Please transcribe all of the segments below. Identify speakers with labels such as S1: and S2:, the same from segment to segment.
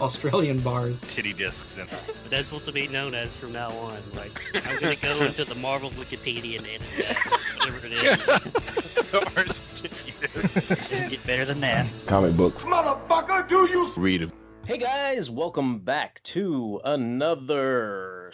S1: Australian bars.
S2: Titty discs And...
S3: But that's what to be known as from now on. Like, I'm going to go into the Marvel Wikipedia and edit that, whatever it is. Doesn't get better than that.
S4: Comic books.
S5: Motherfucker, do you
S6: Read them.
S7: Hey guys, welcome back to another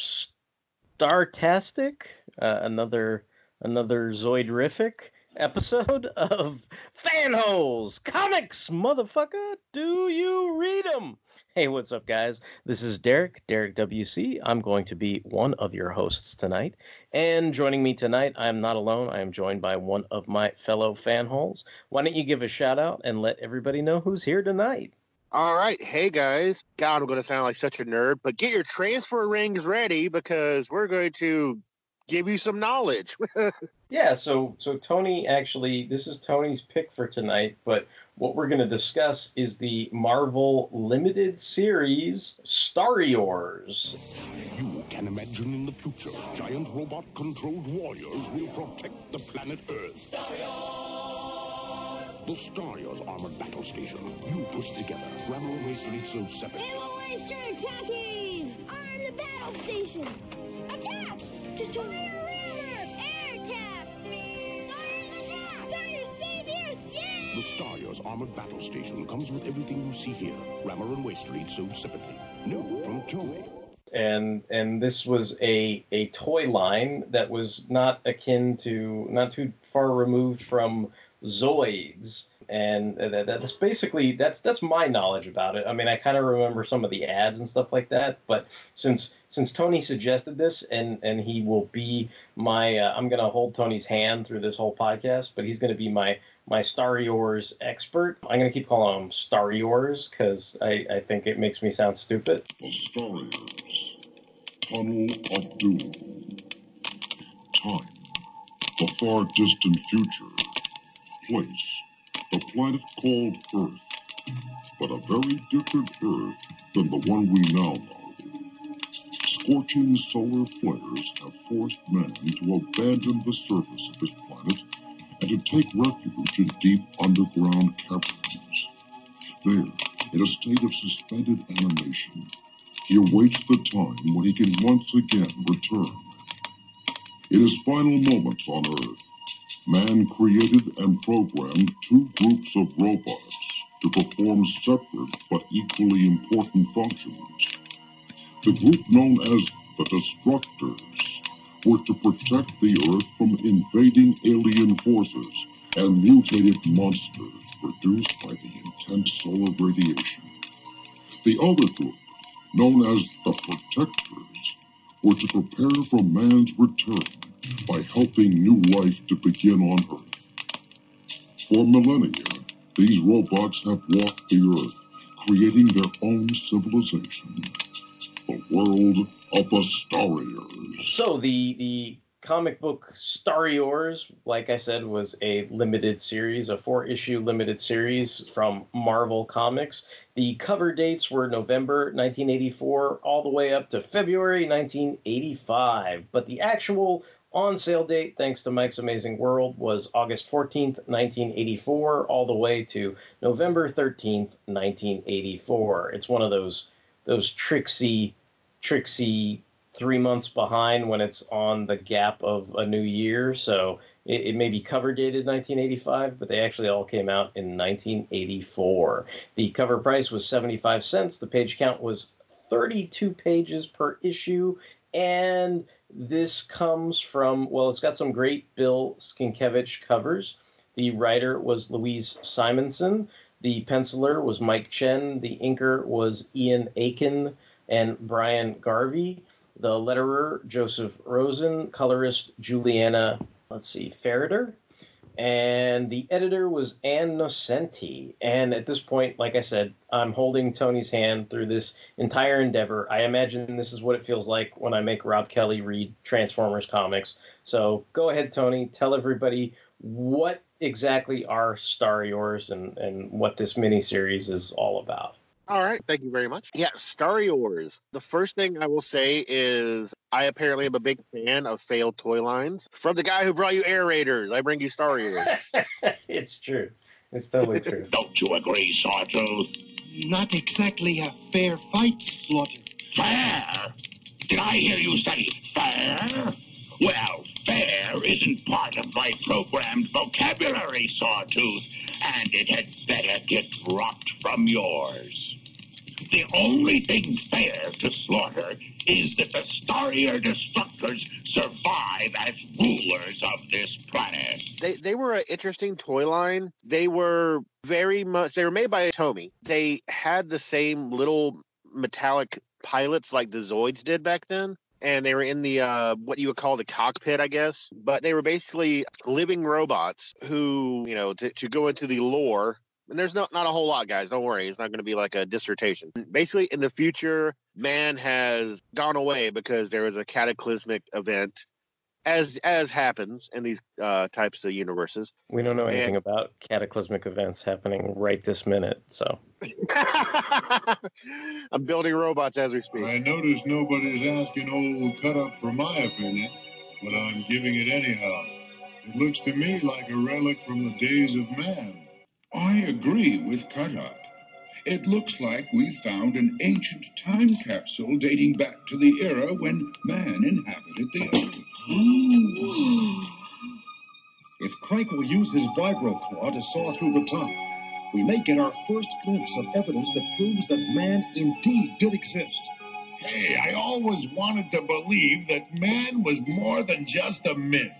S7: Startastic, uh, another another Zoidrific episode of Fanholes Comics, motherfucker. Do you read them? Hey, what's up, guys? This is Derek, Derek WC. I'm going to be one of your hosts tonight. And joining me tonight, I'm not alone. I am joined by one of my fellow fanholes. Why don't you give a shout out and let everybody know who's here tonight?
S8: All right. Hey, guys. God, I'm going to sound like such a nerd, but get your transfer rings ready because we're going to give you some knowledge.
S9: Yeah, so so Tony actually this is Tony's pick for tonight, but what we're going to discuss is the Marvel limited series Starriors.
S10: You can imagine in the future, giant robot controlled warriors will protect the planet Earth. The Starriors armored battle station. You push together. Rammer and Wasteland so separate.
S11: Naval Oyster attacking! Arm the battle station! Attack! Destroyer rammer! Air attack! Stars attack! Stars save Earth! Yeah!
S10: The Starriors armored battle station comes with everything you see here. Rammer and Wasteland sold separately. New from Toei.
S9: and and this was a a toy line that was not akin to not too far removed from Zoids and that, that's basically that's that's my knowledge about it. I mean, I kind of remember some of the ads and stuff like that, but since since Tony suggested this and and he will be my uh, I'm to hold Tony's hand through this whole podcast, but he's to be my my Starriors expert. I'm to keep calling him Starriors because I, I think it makes me sound stupid.
S10: The Starriors. Tunnel of Doom. Time. The far distant future. Place. The planet called Earth. But a very different Earth than the one we now know. Scorching solar flares have forced man to abandon the surface of his planet and to take refuge in deep underground caverns. There, in a state of suspended animation, he awaits the time when he can once again return. In his final moments on Earth, man created and programmed two groups of robots to perform separate but equally important functions. The group known as the Destructors were to protect the Earth from invading alien forces and mutated monsters produced by the intense solar radiation. The other group, known as the Protectors, were to prepare for man's return by helping new life to begin on Earth. For millennia, these robots have walked the Earth, creating their own civilization, the world of the.
S9: So the the comic book Starriors, like I said, was a limited series, a four issue limited series from Marvel Comics. The cover dates were November 1984 all the way up to February 1985, but the actual on sale date, thanks to Mike's Amazing World, was August 14th, 1984, all the way to November 13th, 1984. It's one of those those tricksy, tricksy three months behind when it's on the gap of a new year. So it, it may be cover dated 1985, but they actually all came out in 1984. The cover price was 75 cents. The page count was 32 pages per issue. And this comes from, well, it's got some great Bill Sienkiewicz covers. The writer was Louise Simonson. The penciler was Mike Chen. The inker was Ian Akin and Brian Garvey. The letterer, Joseph Rosen. Colorist, Juliana, let's see, Ferriter. And the editor was Ann Nocenti. And at this point, like I said, I'm holding Tony's hand through this entire endeavor. I imagine this is what it feels like when I make Rob Kelly read Transformers comics. So go ahead, Tony. Tell everybody what exactly are Starriors and, and what this miniseries is all about.
S8: All right, thank you very much. Yeah, Star Wars. The first thing I will say is I apparently am a big fan of failed toy lines. From the guy who brought you aerators, I bring you Starriors.
S9: it's true. It's totally true.
S10: Don't you agree, Sawtooth?
S6: Not exactly a fair fight, Slaughter.
S10: Fair? Did I hear you say fair? Well, fair isn't part of my programmed vocabulary, Sawtooth, and it had better get dropped from yours. The only thing fair to slaughter is that the Starrior Destructors survive as rulers of this planet.
S8: they they were an interesting toy line. They were very much they were made by Tomy. They had the same little metallic pilots like the Zoids did back then. And they were in the uh, what you would call the cockpit, I guess. But they were basically living robots who, you know, to, to go into the lore. And there's not not a whole lot, guys. Don't worry, it's not going to be like a dissertation. Basically, in the future, man has gone away because there was a cataclysmic event as as happens in these uh, types of universes.
S9: We don't know anything
S8: And-
S9: about cataclysmic events happening right this minute. So
S8: I'm building robots as we speak.
S10: I notice nobody's asking old Cut Up for my opinion, but I'm giving it anyhow. It looks to me like a relic from the days of man.
S12: I agree with Cut Up. It looks like we found an ancient time capsule dating back to the era when man inhabited the earth.
S13: If Crank will use his vibro claw to saw through the top, we may get our first glimpse of evidence that proves that man indeed did exist.
S12: Hey, I always wanted to believe that man was more than just a myth.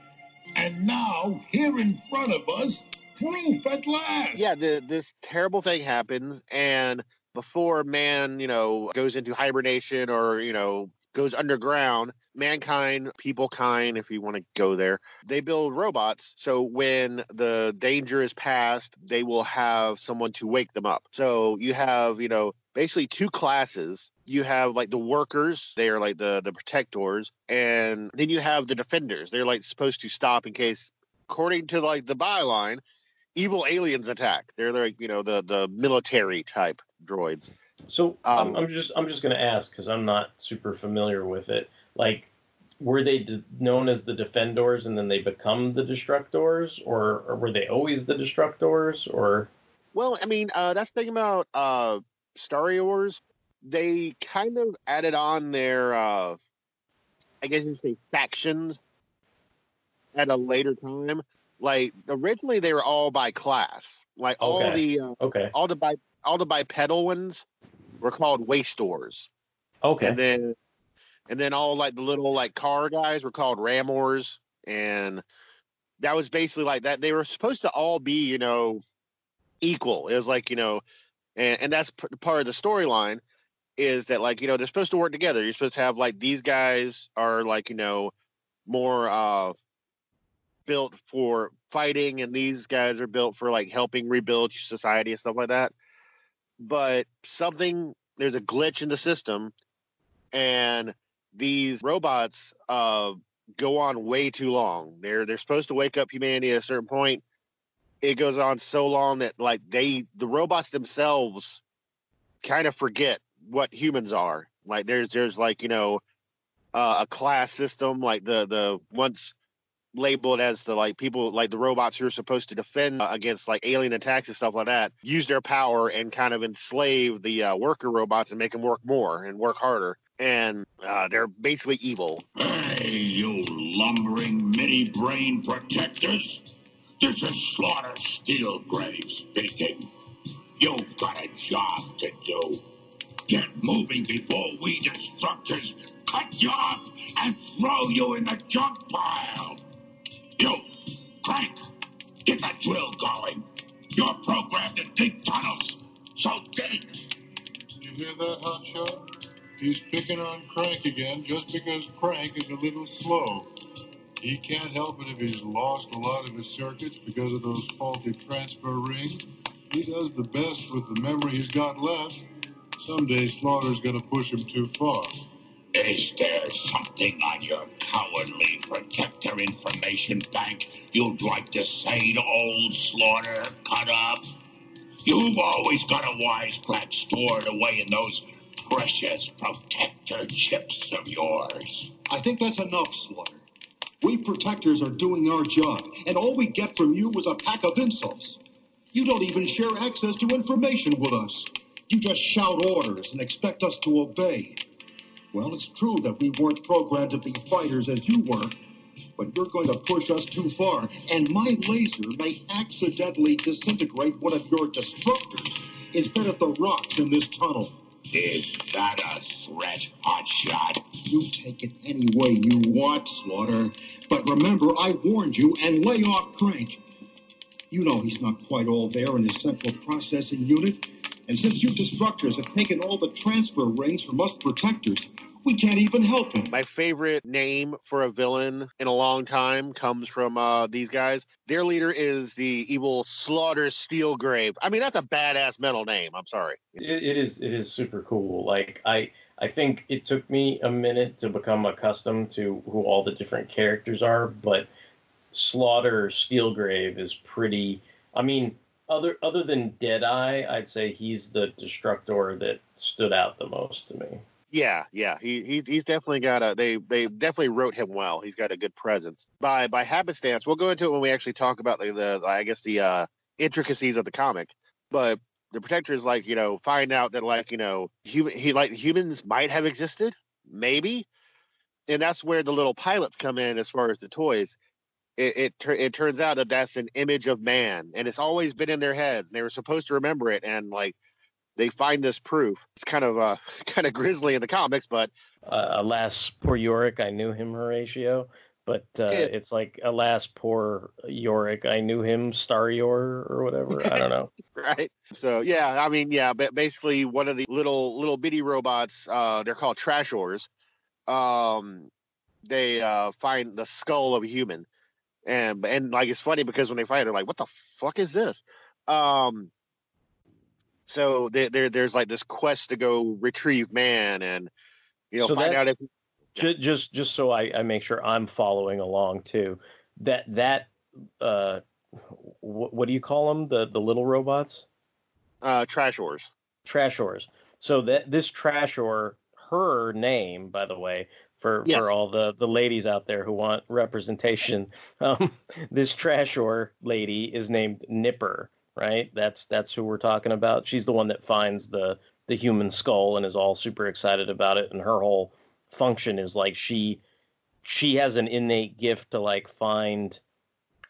S12: And now, here in front of us, proof at last.
S8: Yeah, the, this terrible thing happens, and before man, you know, goes into hibernation or you know goes underground, mankind, people kind, if you want to go there, they build robots. So when the danger is past, they will have someone to wake them up. So you have, you know, basically two classes. You have like the workers, they are like the the protectors, and then you have the defenders. They're like supposed to stop in case, according to like the byline, evil aliens attack. They're like you know the the military type droids.
S9: So I'm,
S8: Um,
S9: I'm just I'm just gonna ask because I'm not super familiar with it. Like, were they de- known as the Defendors and then they become the Destructors, or, or were they always the Destructors? Or
S8: Well, I mean, uh, that's the thing about uh, Star Wars. They kind of added on their, uh, I guess you say, factions at a later time. Like originally, they were all by class. Like all
S9: Okay.
S8: the uh,
S9: okay,
S8: all the bi- all the bipedal ones were called wastors.
S9: okay,
S8: And then and then all like the little like car guys were called ramors and that was basically like that they were supposed to all be you know equal it was like you know and, and that's p- part of the storyline is that like you know they're supposed to work together you're supposed to have like these guys are like you know more uh built for fighting and these guys are built for like helping rebuild society and stuff like that but something there's a glitch in the system and these robots uh, go on way too long. They're they're supposed to wake up humanity at a certain point. It goes on so long that like they the robots themselves kind of forget what humans are. Like there's there's like you know uh, a class system like the the once labeled as the like people like the robots who are supposed to defend uh, against like alien attacks and stuff like that use their power and kind of enslave the uh, worker robots and make them work more and work harder and uh, they're basically evil
S12: Hey, you lumbering mini brain protectors. This is Slaughter steel Steelgrave speaking. you've got a job to do. Get moving before we destructors cut you up and throw you in the junk pile. You, Crank, get that drill going. You're programmed to dig tunnels, so dig.
S10: You hear that, Hotshot? He's picking on Crank again just because Crank is a little slow. He can't help it if he's lost a lot of his circuits because of those faulty transfer rings. He does the best with the memory he's got left. Someday Slaughter's gonna push him too far.
S12: Is there something on your cowardly protector information bank you'd like to say to old Slaughter, cut up? You've always got a wisecrack stored away in those precious protector chips of yours.
S13: I think that's enough, Slaughter. We protectors are doing our job, and all we get from you is a pack of insults. You don't even share access to information with us. You just shout orders and expect us to obey. Well, it's true that we weren't programmed to be fighters as you were, but you're going to push us too far, and my laser may accidentally disintegrate one of your destructors instead of the rocks in this tunnel.
S12: Is that a threat, Hotshot?
S13: You take it any way you want, Slaughter. But remember, I warned you, and lay off Crank. You know he's not quite all there in his central processing unit. And since you destructors have taken all the transfer rings from us protectors, we can't even help him.
S8: My favorite name for a villain in a long time comes from uh, these guys. Their leader is the evil Slaughter Steelgrave. I mean, that's a badass metal name. I'm sorry.
S9: It, it is it is super cool. Like I I think it took me a minute to become accustomed to who all the different characters are, but Slaughter Steelgrave is pretty. I mean, other other than Deadeye, I'd say he's the destructor that stood out the most to me.
S8: Yeah, yeah, he, he he's definitely got a. They they definitely wrote him well. He's got a good presence. By by happenstance, we'll go into it when we actually talk about the, the I guess the uh, intricacies of the comic. But the protector is like you know find out that like you know human he like humans might have existed maybe, and that's where the little pilots come in as far as the toys. It it, it turns out that that's an image of man, and it's always been in their heads. And they were supposed to remember it, and like they find this proof. It's kind of uh kind of grisly in the comics, but
S9: Uh, alas, poor Yorick, I knew him, Horatio. But uh, it's like, alas, poor Yorick, I knew him, Starrior or whatever. I don't know.
S8: right? So yeah, I mean, yeah, but basically one of the little little bitty robots, uh, they're called trashors. Um, they uh find the skull of a human, and and like it's funny because when they find it, they're like, "What the fuck is this?" Um, so there, there there's like this quest to go retrieve man, and you know
S9: So
S8: find
S9: that-
S8: out if
S9: Ju- just just so I, I make sure I'm following along too. That that uh, wh- what do you call them? The the little robots?
S8: uh trashors.
S9: Trashors. So that this Trashor, her name, by the way, for
S8: Yes.
S9: for all the the ladies out there who want representation, um, this Trashor lady is named Nipper. Right. That's that's who we're talking about. She's the one that finds the the human skull and is all super excited about it, and her whole function is like she she has an innate gift to like find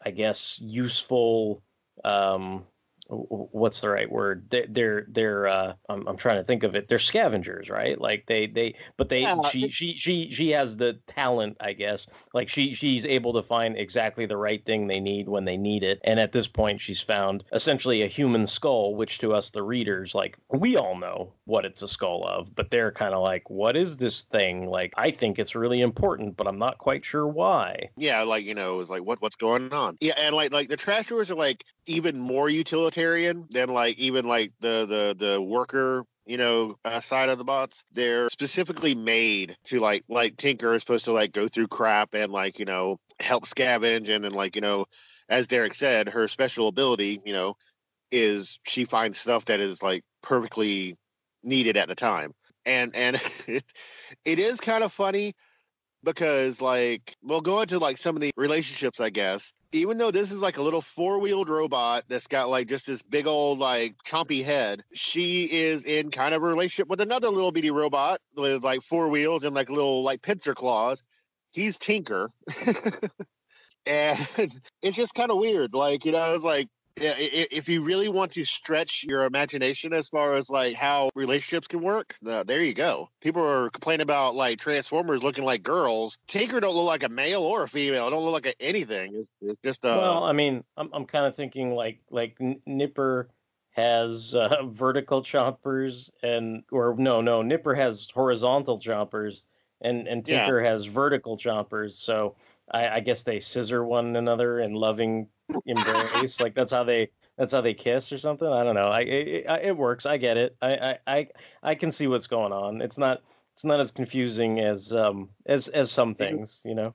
S9: i guess useful um what's the right word? They're they're, they're uh I'm, I'm trying to think of it. They're scavengers right? Like they they but they
S8: Yeah,
S9: she she she she has the talent i guess. Like she she's able to find exactly the right thing they need when they need it. And at this point she's found essentially a human skull which to us the readers like we all know what it's a skull of but they're kind of like what is this thing? Like i think it's really important but i'm not quite sure why.
S8: Yeah like you know it's like what what's going on? Yeah and like like the trashors are like even more utilitarian than like even like the the the worker you know uh, side of the bots they're specifically made to like like tinker is supposed to like go through crap and like you know help scavenge and then like you know as derek said her special ability you know is she finds stuff that is like perfectly needed at the time. And and it, it is kind of funny because like we'll go into like some of the relationships i guess even though this is like a little four-wheeled robot that's got like just this big old like chompy head she is in kind of a relationship with another little bitty robot with like four wheels and like little like pincer claws. He's tinker. And it's just kind of weird like you know it's like if you really want to stretch your imagination as far as like how relationships can work, uh, there you go. People are complaining about like Transformers looking like girls. Tinker don't look like a male or a female. It Don't look like a, anything. It's, it's just uh,
S9: well, I mean, I'm I'm kind of thinking like like Nipper has uh, vertical chompers and or no no Nipper has horizontal chompers and and
S8: Yeah.
S9: Tinker has vertical chompers. So I, I guess they scissor one another in loving embrace. like that's how they that's how they kiss or something. I don't know. I it, it, it works. I get it. I, I I I can see what's going on. It's not it's not as confusing as um as as some things. You know.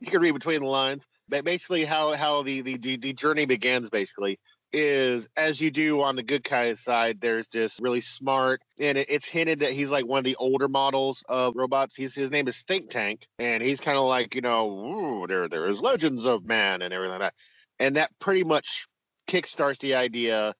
S8: you can read between the lines. But basically, how how the, the, the journey begins basically is as you do on the good guy's side. There's this really smart, and it, it's hinted that he's like one of the older models of robots. He's his name is Think Tank, and he's kind of like you know, there there is legends of man and everything like that, and that pretty much kickstarts the idea.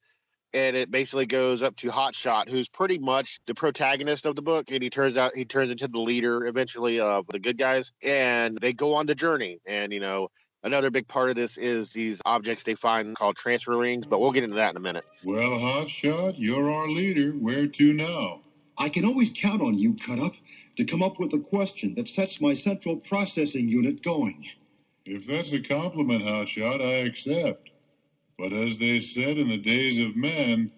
S8: And it basically goes up to Hotshot, who's pretty much the protagonist of the book, and he turns out he turns into the leader eventually of the good guys, and they go on the journey. And you know, another big part of this is these objects they find called transfer rings, but we'll get into that in a minute.
S14: Well, Hotshot, you're our leader. Where to now?
S13: I can always count on you, Cut Up, to come up with a question that sets my central processing unit going.
S14: If that's a compliment, Hotshot, I accept. But as they said in the days of men,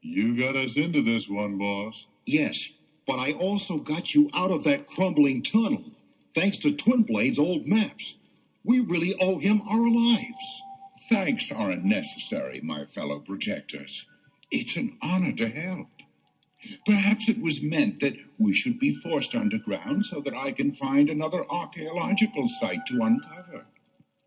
S14: you got us into this one, boss.
S13: Yes, but I also got you out of that crumbling tunnel, thanks to Twin Blade's old maps. We really owe him our lives.
S15: Thanks aren't necessary, my fellow protectors. It's an honor to help. Perhaps it was meant that we should be forced underground so that I can find another archaeological site to uncover.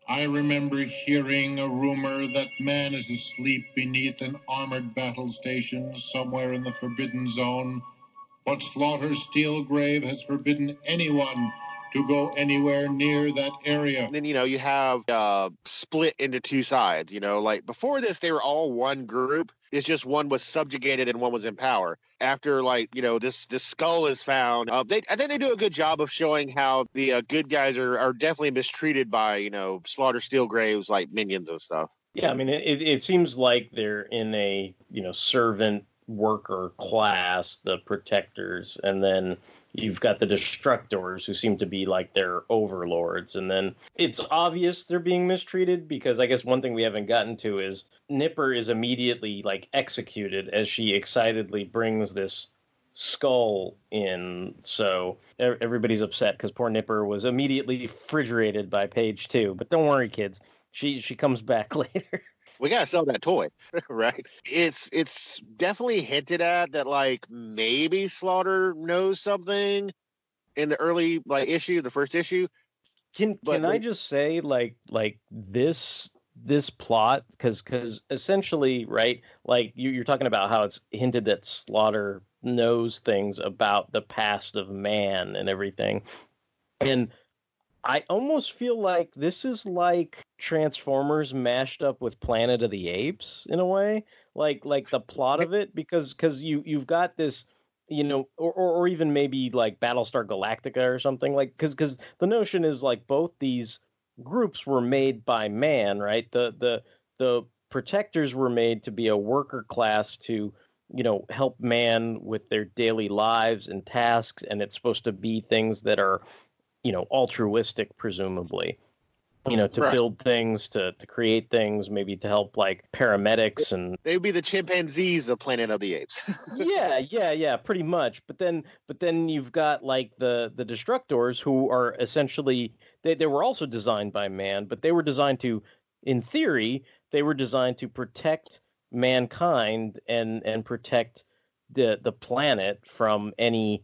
S14: I remember hearing a rumor that man is asleep beneath an armored battle station somewhere in the Forbidden Zone, but Slaughter Steelgrave has forbidden anyone to go anywhere near that area.
S8: And then you know you have uh, split into two sides. You know, like before this, they were all one group. It's just one was subjugated and one was in power. After like you know this this skull is found, uh, they I think they do a good job of showing how the uh, good guys are are definitely mistreated by you know Slaughter Steelgrave's like minions and stuff.
S9: Yeah, I mean, it, it it seems like they're in a you know servant worker class, the protectors, and then you've got the destructors who seem to be like their overlords, and then it's obvious they're being mistreated because I guess one thing we haven't gotten to is Nipper is immediately like executed as she excitedly brings this skull in. So everybody's upset because poor nipper was immediately refrigerated by page two but don't worry kids. She she comes back later
S8: we gotta sell that toy, right? It's it's definitely hinted at that like maybe Slaughter knows something in the early like issue, the first issue.
S9: Can can I just say like like this this plot because because essentially right like you, you're talking about how it's hinted that Slaughter knows things about the past of man and everything, and I almost feel like this is like Transformers mashed up with Planet of the Apes in a way, like like the plot of it, because because you you've got this, you know, or or, or even maybe like Battlestar Galactica or something like because because the notion is like both these groups were made by man, right? The the the protectors were made to be a worker class to you know help man with their daily lives and tasks and it's supposed to be things that are you know altruistic presumably you know to
S8: Right.
S9: build things to to create things maybe to help like paramedics and
S8: They would be the chimpanzees of Planet of the Apes.
S9: yeah yeah yeah pretty much but then but then you've got like the the destructors who are essentially they, they were also designed by man but they were designed to in theory they were designed to protect mankind and and protect the the planet from any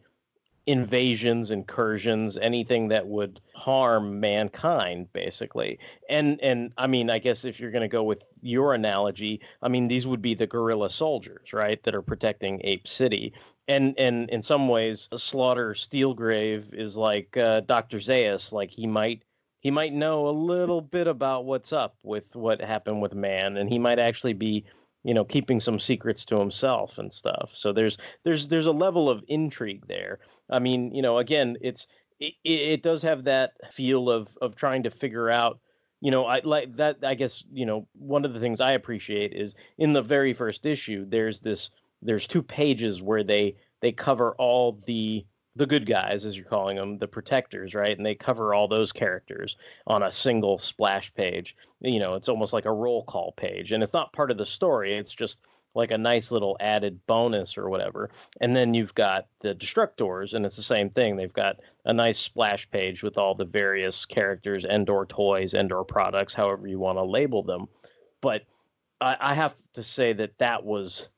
S9: invasions incursions anything that would harm mankind basically. And and i mean i guess if you're going to go with your analogy i mean these would be the gorilla soldiers right that are protecting ape city. And and in some ways slaughter steelgrave is like uh, dr zaius like he might he might know a little bit about what's up with what happened with man and he might actually be you know keeping some secrets to himself and stuff so there's there's there's a level of intrigue there i mean you know again it's it, it does have that feel of of trying to figure out you know, I like that. I guess you know one of the things I appreciate is in the very first issue. There's this. There's two pages where they they cover all the the good guys, as you're calling them, the protectors, right? And they cover all those characters on a single splash page. You know, it's almost like a roll call page, and it's not part of the story. It's just like a nice little added bonus or whatever. And then you've got the Destructors, and it's the same thing. They've got a nice splash page with all the various characters and or toys and or products, however you want to label them. But I, I have to say that that was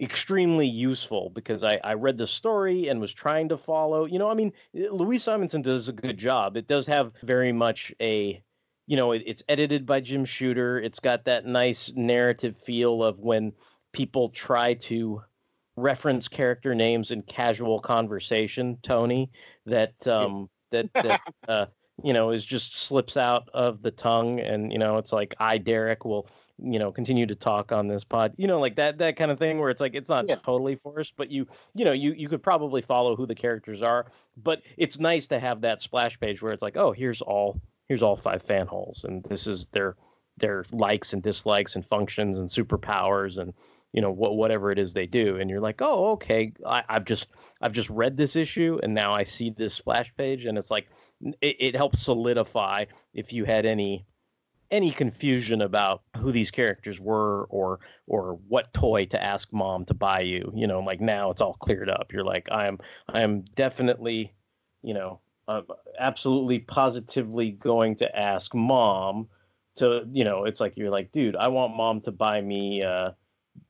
S9: extremely useful because I, I read the story and was trying to follow. You know, I mean, Louise Simonson does a good job. It does have very much a you know, it, it's edited by Jim Shooter. It's got that nice narrative feel of when people try to reference character names in casual conversation, Tony, that um that that uh you know is just slips out of the tongue and you know it's like I Derek will you know continue to talk on this pod you know like that that kind of thing where it's like it's not totally forced but you you know you you could probably follow who the characters are but it's nice to have that splash page where it's like oh here's all here's all five fan holes and this is their their likes and dislikes and functions and superpowers and you know what whatever it is they do. And you're like oh okay I, i've just i've just read this issue and now i see this splash page and it's like it, it helps solidify if you had any any confusion about who these characters were or or what toy to ask mom to buy you you know like now it's all cleared up. You're like i am i am definitely you know uh, absolutely positively going to ask mom to you know it's like you're like dude i want mom to buy me uh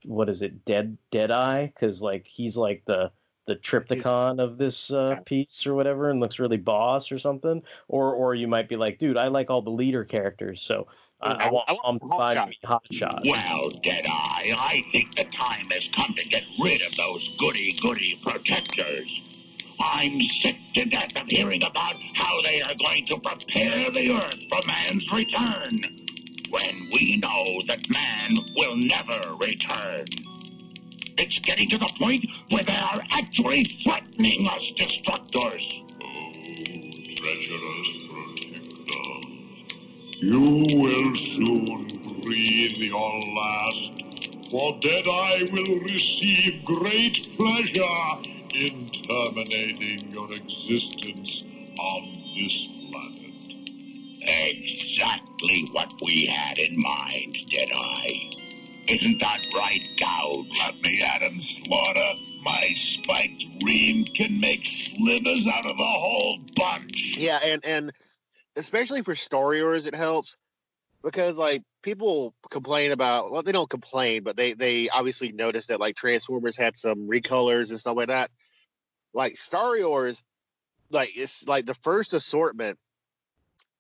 S9: what is it dead dead eye? Because like he's like the the triptychon of this uh, piece or whatever and looks really boss or something or or you might be like dude i like all the leader characters so i, I want mom to buy me hot shot
S12: Well, Deadeye, I? Think the time has come to get rid of those goody-goody protectors. I'm sick to death of hearing about how they are going to prepare the Earth for man's return, when we know that man will never return. It's getting to the point where they are actually threatening us destructors.
S14: Oh, treacherous protectors. You will soon breathe your last, for Deadeye will receive great pleasure in terminating your existence on this planet.
S12: Exactly what we had in mind, Deadeye. Isn't that right, Gouge?
S16: Let me at him, Slaughter. My spiked ream can make slivers out of the whole bunch.
S8: Yeah, and and especially for Starriors, it helps because like people complain about well, they don't complain, but they they obviously notice that like Transformers had some recolors and stuff like that. Like Starriors, like it's like the first assortment.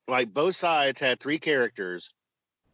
S8: Like both sides had three characters,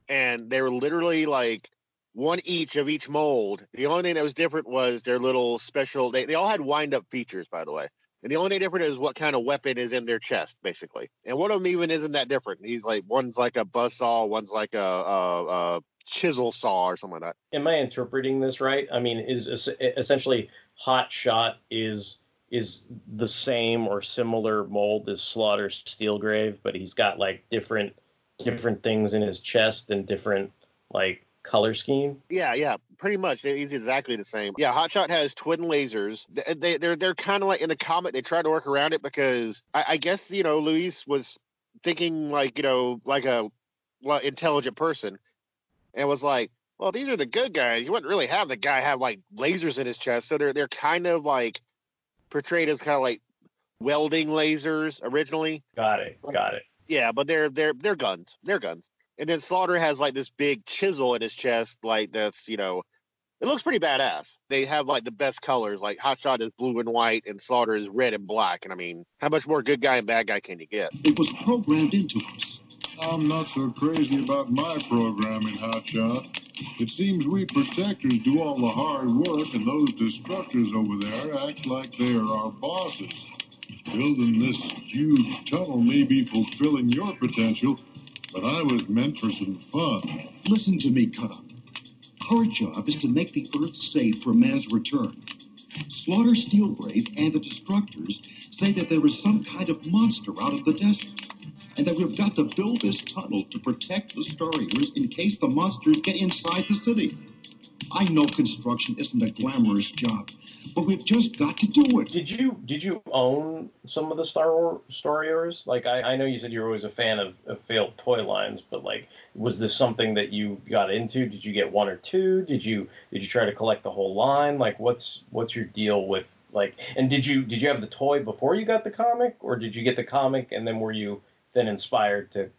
S8: and they were literally like one each of each mold. The only thing that was different was their little special. They they all had wind up features, by the way. And the only thing different is what kind of weapon is in their chest, basically. And one of them even isn't that different. He's like one's like a buzz saw, one's like a, a, a chisel saw or something like that.
S9: am i interpreting this right i mean is es- essentially hot shot is is the same or similar mold as slaughter steelgrave but he's got like different different things in his chest and different like color scheme
S8: Yeah, yeah, pretty much. He's exactly the same. Yeah, Hotshot has twin lasers. They, they they're they're kind of like in the comic. They try to work around it because I, I guess you know Louise was thinking like you know like a like, intelligent person, and was like, well, these are the good guys. You wouldn't really have the guy have like lasers in his chest, so they're they're kind of like portrayed as kind of like welding lasers originally.
S9: got it got it
S8: Yeah, but they're they're they're guns. They're guns. And then Slaughter has like this big chisel in his chest, like that's you know, it looks pretty badass. They have like the best colors. Like Hotshot is blue and white, and Slaughter is red and black. And I mean, how much more good guy and bad guy can you get?
S13: It was programmed into us.
S14: I'm not so crazy about my programming, Hotshot. It seems we protectors do all the hard work, and those destructors over there act like they are our bosses. Building this huge tunnel may be fulfilling your potential, but I was meant for some fun.
S13: Listen to me, Cut. Our job is to make the Earth safe for man's return. Slaughter Steelgrave and the Destructors say that there is some kind of monster out of the desert. and that we've got to build this tunnel to protect the Starriors in case the monsters get inside the city. I know construction isn't a glamorous job, but we've just got to do it.
S9: Did you did you own some of the Star Wars Starriors? Like I, I know you said you were always a fan of, of failed toy lines, but like was this something that you got into? Did you get one or two? Did you did you try to collect the whole line? Like what's what's your deal with like and did you did you have the toy before you got the comic or did you get the comic and then were you then inspired to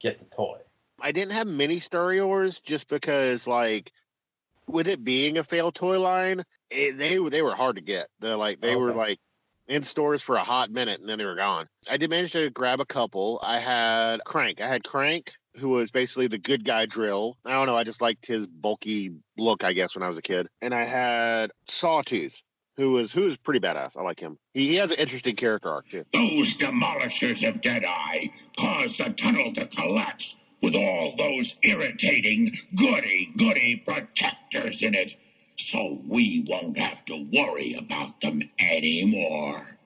S9: get the toy?
S8: I didn't have many Starriors just because, like, with it being a failed toy line, it, they they were hard to get. They're like they oh,
S9: were
S8: like in stores for a hot minute and then they were gone. I did manage to grab a couple. I had Crank. I had Crank, who was basically the good guy drill. I don't know. I just liked his bulky look, I guess, when I was a kid. And I had Sawtooth, who was who was pretty badass. I like him. He, he has an interesting character arc too.
S12: Those demolishers of Deadeye caused the tunnel to collapse with all those irritating goody goody protectors in it. So we won't have to worry about them anymore.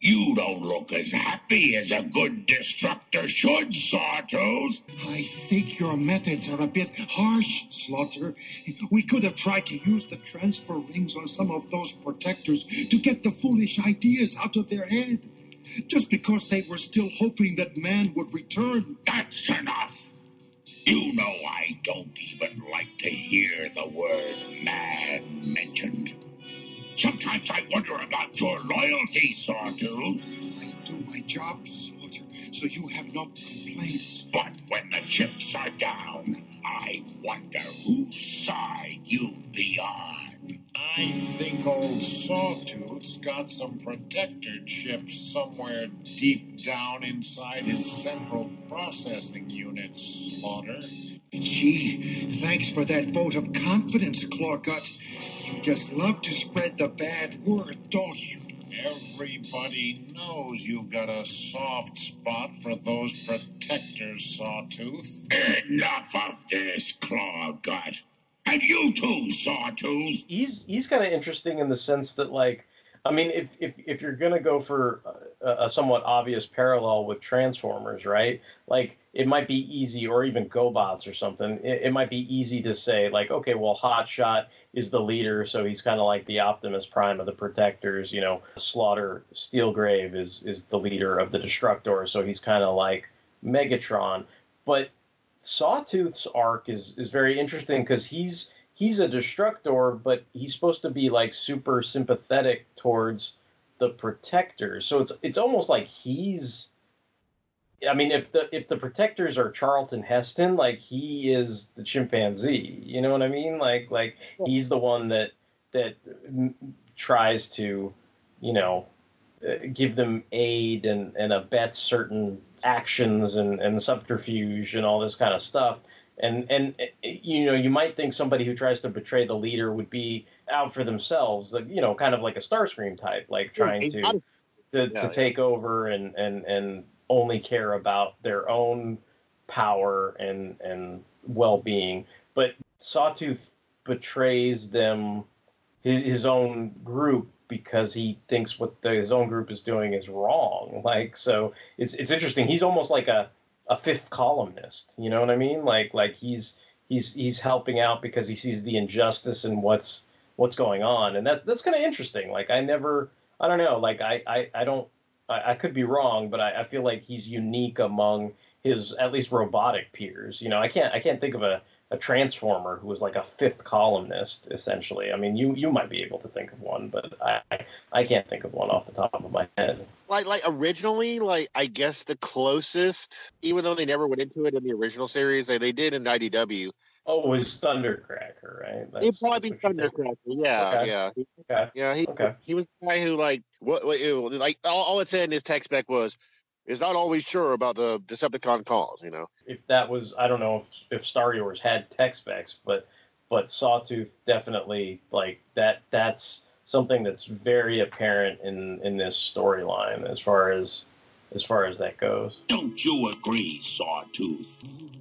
S12: You don't look as happy as a good destructor should, Sawtooth.
S6: I think your methods are a bit harsh, Slaughter. We could have tried to use the transfer rings on some of those protectors to get the foolish ideas out of their head. Just because they were still hoping that man would return.
S12: That's enough. You know I don't even like to hear the word man mentioned. Sometimes I wonder about your loyalty, Sawtooth.
S6: I do my job, Slaughter, so you have no complaints.
S12: But when the chips are down, I wonder whose side you'd be on.
S14: I think old Sawtooth's got some protector chips somewhere deep down inside his central processing unit, Slaughter.
S6: Gee, thanks for that vote of confidence, Clawgut. You just love to spread the bad word, don't you?
S14: Everybody knows you've got a soft spot for those protectors, Sawtooth.
S12: Enough of this, Clawgut. And you too, Sawtooth.
S9: he's he's kind of interesting in the sense that like i mean if if, if you're gonna go for a, a somewhat obvious parallel with transformers right like it might be easy or even gobots or something it, it might be easy to say like okay well hotshot is the leader so he's kind of like the optimus prime of the protectors you know slaughter steelgrave is is the leader of the destructor so he's kind of like megatron but Sawtooth's arc is is very interesting because he's he's a destructor, but he's supposed to be like super sympathetic towards the protectors. So it's it's almost like he's I mean, if the if the protectors are Charlton Heston, like he is the chimpanzee. You know what I mean? Like like he's the one that that mm, tries to, you know, give them aid and and abets certain actions and and subterfuge and all this kind of stuff. And and uh, you know, you might think somebody who tries to betray the leader would be out for themselves, like you know, kind of like a Starscream type, like trying to to,
S8: Yeah,
S9: to
S8: yeah.
S9: take over and, and, and only care about their own power and, and well being. But Sawtooth betrays them, his, his own group, because he thinks what the, his own group is doing is wrong. Like, so it's, it's interesting. He's almost like a, a fifth columnist. You know what I mean? Like, like he's, he's, he's helping out because he sees the injustice in what's, what's going on. And that, that's kind of interesting. Like, I never, I don't know. Like I, I, I don't. I, I could be wrong, but I, I feel like he's unique among his at least robotic peers. You know, I can't. I can't think of a, a transformer who was like a fifth columnist essentially. I mean, you you might be able to think of one, but I I can't think of one off the top of my head.
S8: like like originally like i guess the closest even though they never went into it in the original series they, they did in idw
S9: Oh, it was Thundercracker, right?
S8: It'd probably be Thundercracker. Yeah,
S9: Okay.
S8: yeah,
S9: Okay.
S8: yeah. He
S9: Okay.
S8: he was the guy who like what, what it- like all, all it said in his tech spec was is not always sure about the Decepticon cause. You know,
S9: if that was I don't know if if Starriors had tech specs, but but Sawtooth definitely like that that's something that's very apparent in in this storyline as far as as far as that goes.
S12: Don't you agree, Sawtooth?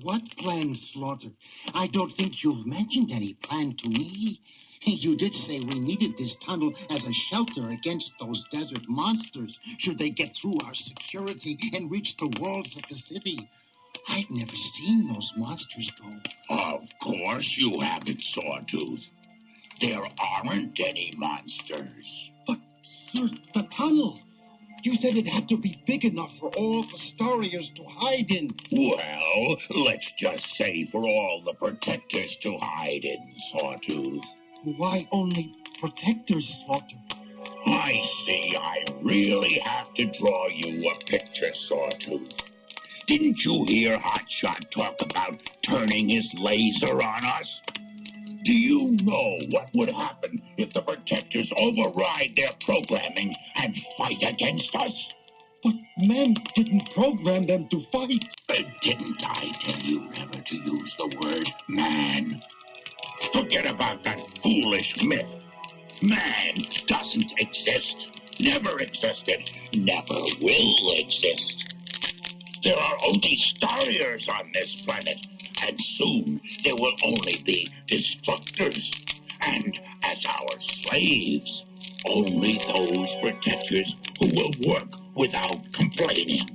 S6: What plan, Slaughter? I don't think you've mentioned any plan to me. You did say we needed this tunnel as a shelter against those desert monsters should they get through our security and reach the walls of the city. I'd never seen those monsters go.
S12: Of course you haven't, Sawtooth. There aren't any monsters.
S6: But, sir, the tunnel. You said it had to be big enough for all the Starriors to hide in.
S12: Well, let's just say for all the protectors to hide in, Sawtooth.
S6: Why only protectors, Slaughter?
S12: I see I really have to draw you a picture, Sawtooth. Didn't you hear Hotshot talk about turning his laser on us? Do you know what would happen if the protectors override their programming and fight against us?
S6: But men didn't program them to fight.
S12: Uh, didn't I tell you never to use the word man? Forget about that foolish myth. Man doesn't exist, never existed, never will exist. There are only Starriors on this planet, and soon there will only be Destructors. And as our slaves, only those protectors who will work without complaining.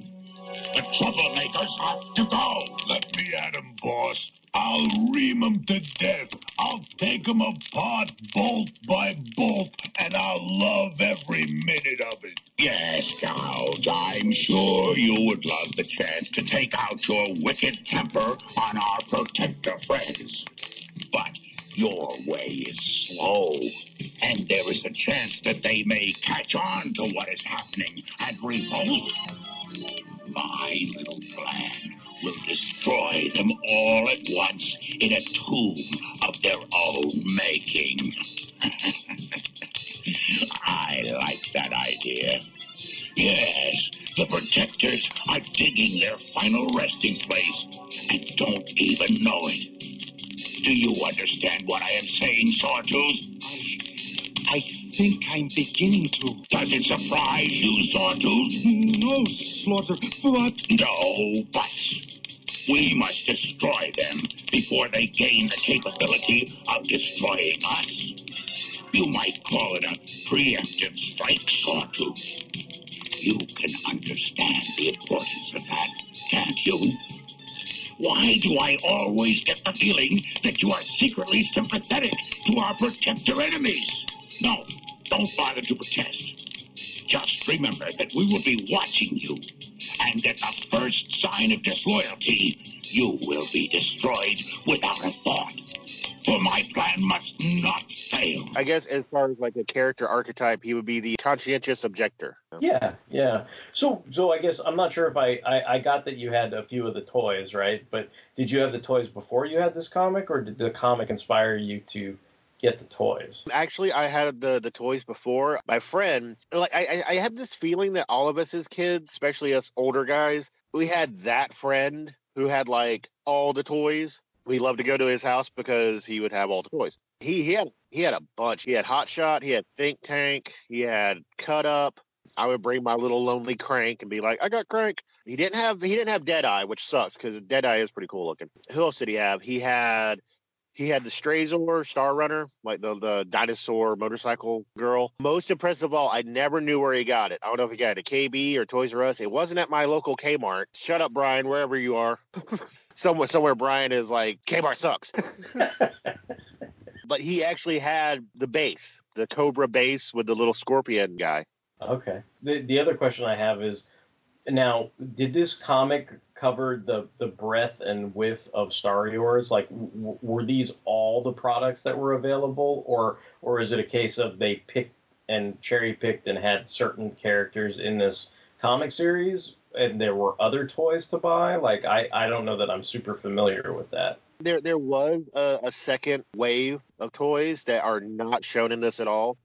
S12: The troublemakers have to go.
S14: Let me at him, boss. I'll ream him to death. I'll take him apart bolt by bolt, and I'll love every minute of it.
S12: Yes, Giles, I'm sure you would love the chance to take out your wicked temper on our protector friends. But your way is slow, and there is a chance that they may catch on to what is happening and revolt. My little plan will destroy them all at once in a tomb of their own making. I like that idea. Yes, the protectors are digging their final resting place and don't even know it. Do you understand what I am saying, Sawtooth?
S6: I think I'm beginning to.
S12: Does it surprise you, Sawtooth?
S6: No, Slaughter, but.
S12: No but. We must destroy them before they gain the capability of destroying us. You might call it a preemptive strike, Sawtooth. You can understand the importance of that, can't you? Why do I always get the feeling that you are secretly sympathetic to our protector enemies? No, don't bother to protest. Just remember that we will be watching you, and at the first sign of disloyalty, you will be destroyed without a thought. For my plan must not fail.
S8: I guess as far as like a character archetype, he would be the conscientious objector.
S9: Yeah, yeah. So, so I guess I'm not sure if I, I I got that you had a few of the toys, right? But did you have the toys before you had this comic, or did the comic inspire you to get the toys?
S8: Actually, I had the the toys before. My friend, like I, I have this feeling that all of us as kids, especially us older guys, we had that friend who had like all the toys. We loved to go to his house because he would have all the toys. He he had he had a bunch. He had Hot Shot, he had Think Tank, he had Cut Up. I would bring my little lonely crank and be like, I got crank. He didn't have he didn't have Deadeye, which sucks because Deadeye is pretty cool looking. Who else did he have? He had he had the Strazor Star Runner, like the, the dinosaur motorcycle girl. Most impressive of all, I never knew where he got it. I don't know if he got it at KB or Toys R Us. It wasn't at my local Kmart. Shut up, Brian, wherever you are. somewhere somewhere Brian is like, Kmart sucks. but he actually had the base, the Cobra base with the little scorpion guy.
S9: Okay. The the other question I have is, now did this comic cover the the breadth and width of Starriors? Like, w- were these all the products that were available, or or is it a case of they picked and cherry picked and had certain characters in this comic series, and there were other toys to buy? Like, I I don't know that I'm super familiar with that.
S8: There there was a, a second wave of toys that are not shown in this at all.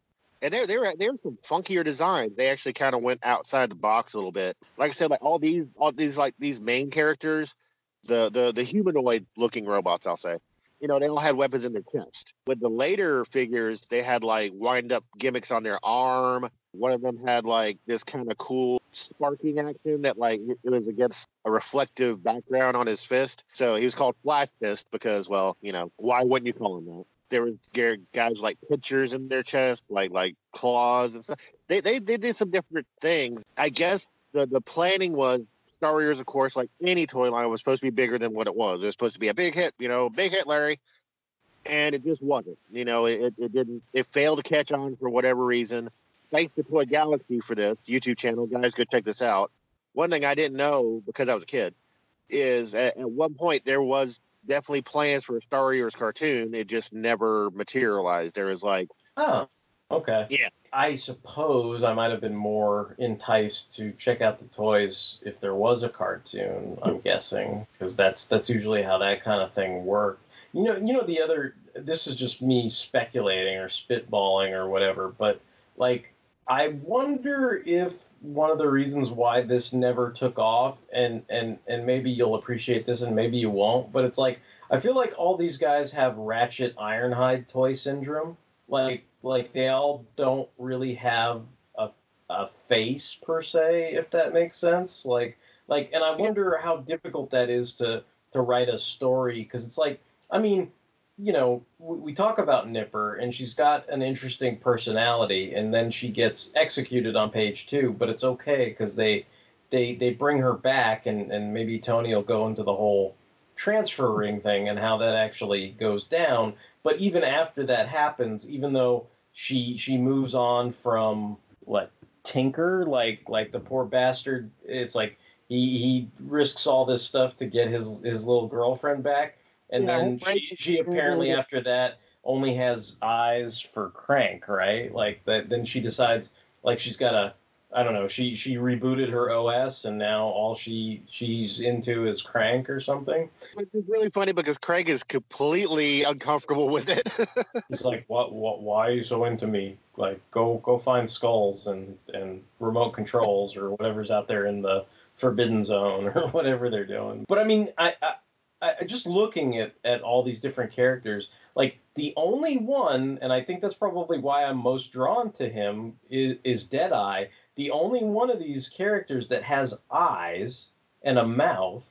S8: And are there were some funkier designs. They actually kind of went outside the box a little bit. Like I said, like all these, all these, like these main characters, the the the humanoid looking robots, I'll say. You know, they all had weapons in their chest. With the later figures, they had like wind up gimmicks on their arm. One of them had like this kind of cool sparking action that like it was against a reflective background on his fist. So he was called Flash Fist because, well, you know, why wouldn't you call him that? There was guys like pictures in their chest, like like claws and stuff. They they they did some different things. I guess the the planning was Starriors, of course, like any toy line, was supposed to be bigger than what it was. It was supposed to be a big hit, you know, big hit, Larry. And it just wasn't. You know, it, it didn't. It failed to catch on for whatever reason. Thanks to Toy Galaxy for this YouTube channel, guys. Go check this out. One thing I didn't know because I was a kid is at, at one point there was definitely plans for a Starriors cartoon. It just never materialized. There was like,
S9: Oh, okay.
S8: Yeah.
S9: I suppose I might have been more enticed to check out the toys if there was a cartoon. I'm guessing because that's that's usually how that kind of thing worked. You know, you know the other. This is just me speculating or spitballing or whatever, but like I wonder if one of the reasons why this never took off, and and and maybe you'll appreciate this, and maybe you won't, but it's like I feel like all these guys have Ratchet Ironhide toy syndrome. Like like they all don't really have a a face per se, if that makes sense. Like like, and I wonder how difficult that is to to write a story because it's like I mean you know, we, talk about Nipper, and she's got an interesting personality, and then she gets executed on page two, but it's okay because they they they bring her back, and and maybe Tony will go into the whole transfer ring thing and how that actually goes down. But even after that happens, even though she she moves on from what Tinker, like like the poor bastard, it's like he he risks all this stuff to get his his little girlfriend back and
S8: Yeah,
S9: then
S8: right.
S9: she, she apparently mm-hmm. after that only has eyes for crank right? Like that then she decides like she's got a i don't know she she rebooted her os and now all she she's into is crank or something.
S8: Which is really funny because Crank is completely uncomfortable with it.
S9: he's like what what why are you so into me? Like go go find skulls and and remote controls or whatever's out there in the forbidden zone or whatever they're doing. But i mean i i, I just looking at at all these different characters like the only one and i think that's probably why i'm most drawn to him is, is deadeye the only one of these characters that has eyes and a mouth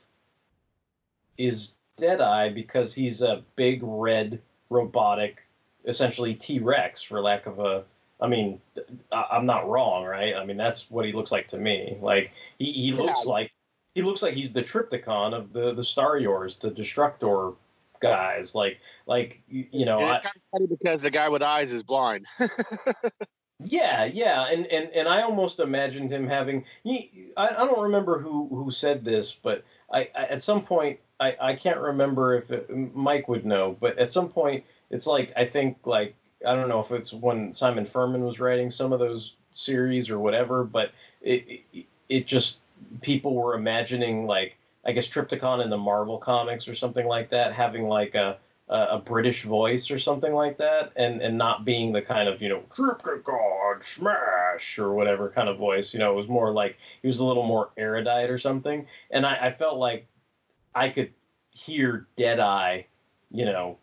S9: is Deadeye because he's a big red robotic, essentially T Rex, for lack of a. I mean, I'm not wrong, right? I mean, that's what he looks like to me. Like he, he looks
S8: Yeah.
S9: like he looks like he's the Trypticon of the the Starriors, the Destructor guys. Like like you, know, I,
S8: kind of funny because the guy with eyes is blind.
S9: Yeah, yeah, and and and I almost imagined him having. he- I, I don't remember who who said this, but I, I at some point I I can't remember if it, Mike would know, but at some point it's like I think like I don't know if it's when Simon Furman was writing some of those series or whatever, but it it, it just people were imagining like I guess Trypticon in the Marvel comics or something like that having like a a, British voice or something like that, and and not being the kind of you know Trypticon smash or whatever kind of voice. You know, it was more like he was a little more erudite or something, and I, I felt like I could hear Deadeye, you know,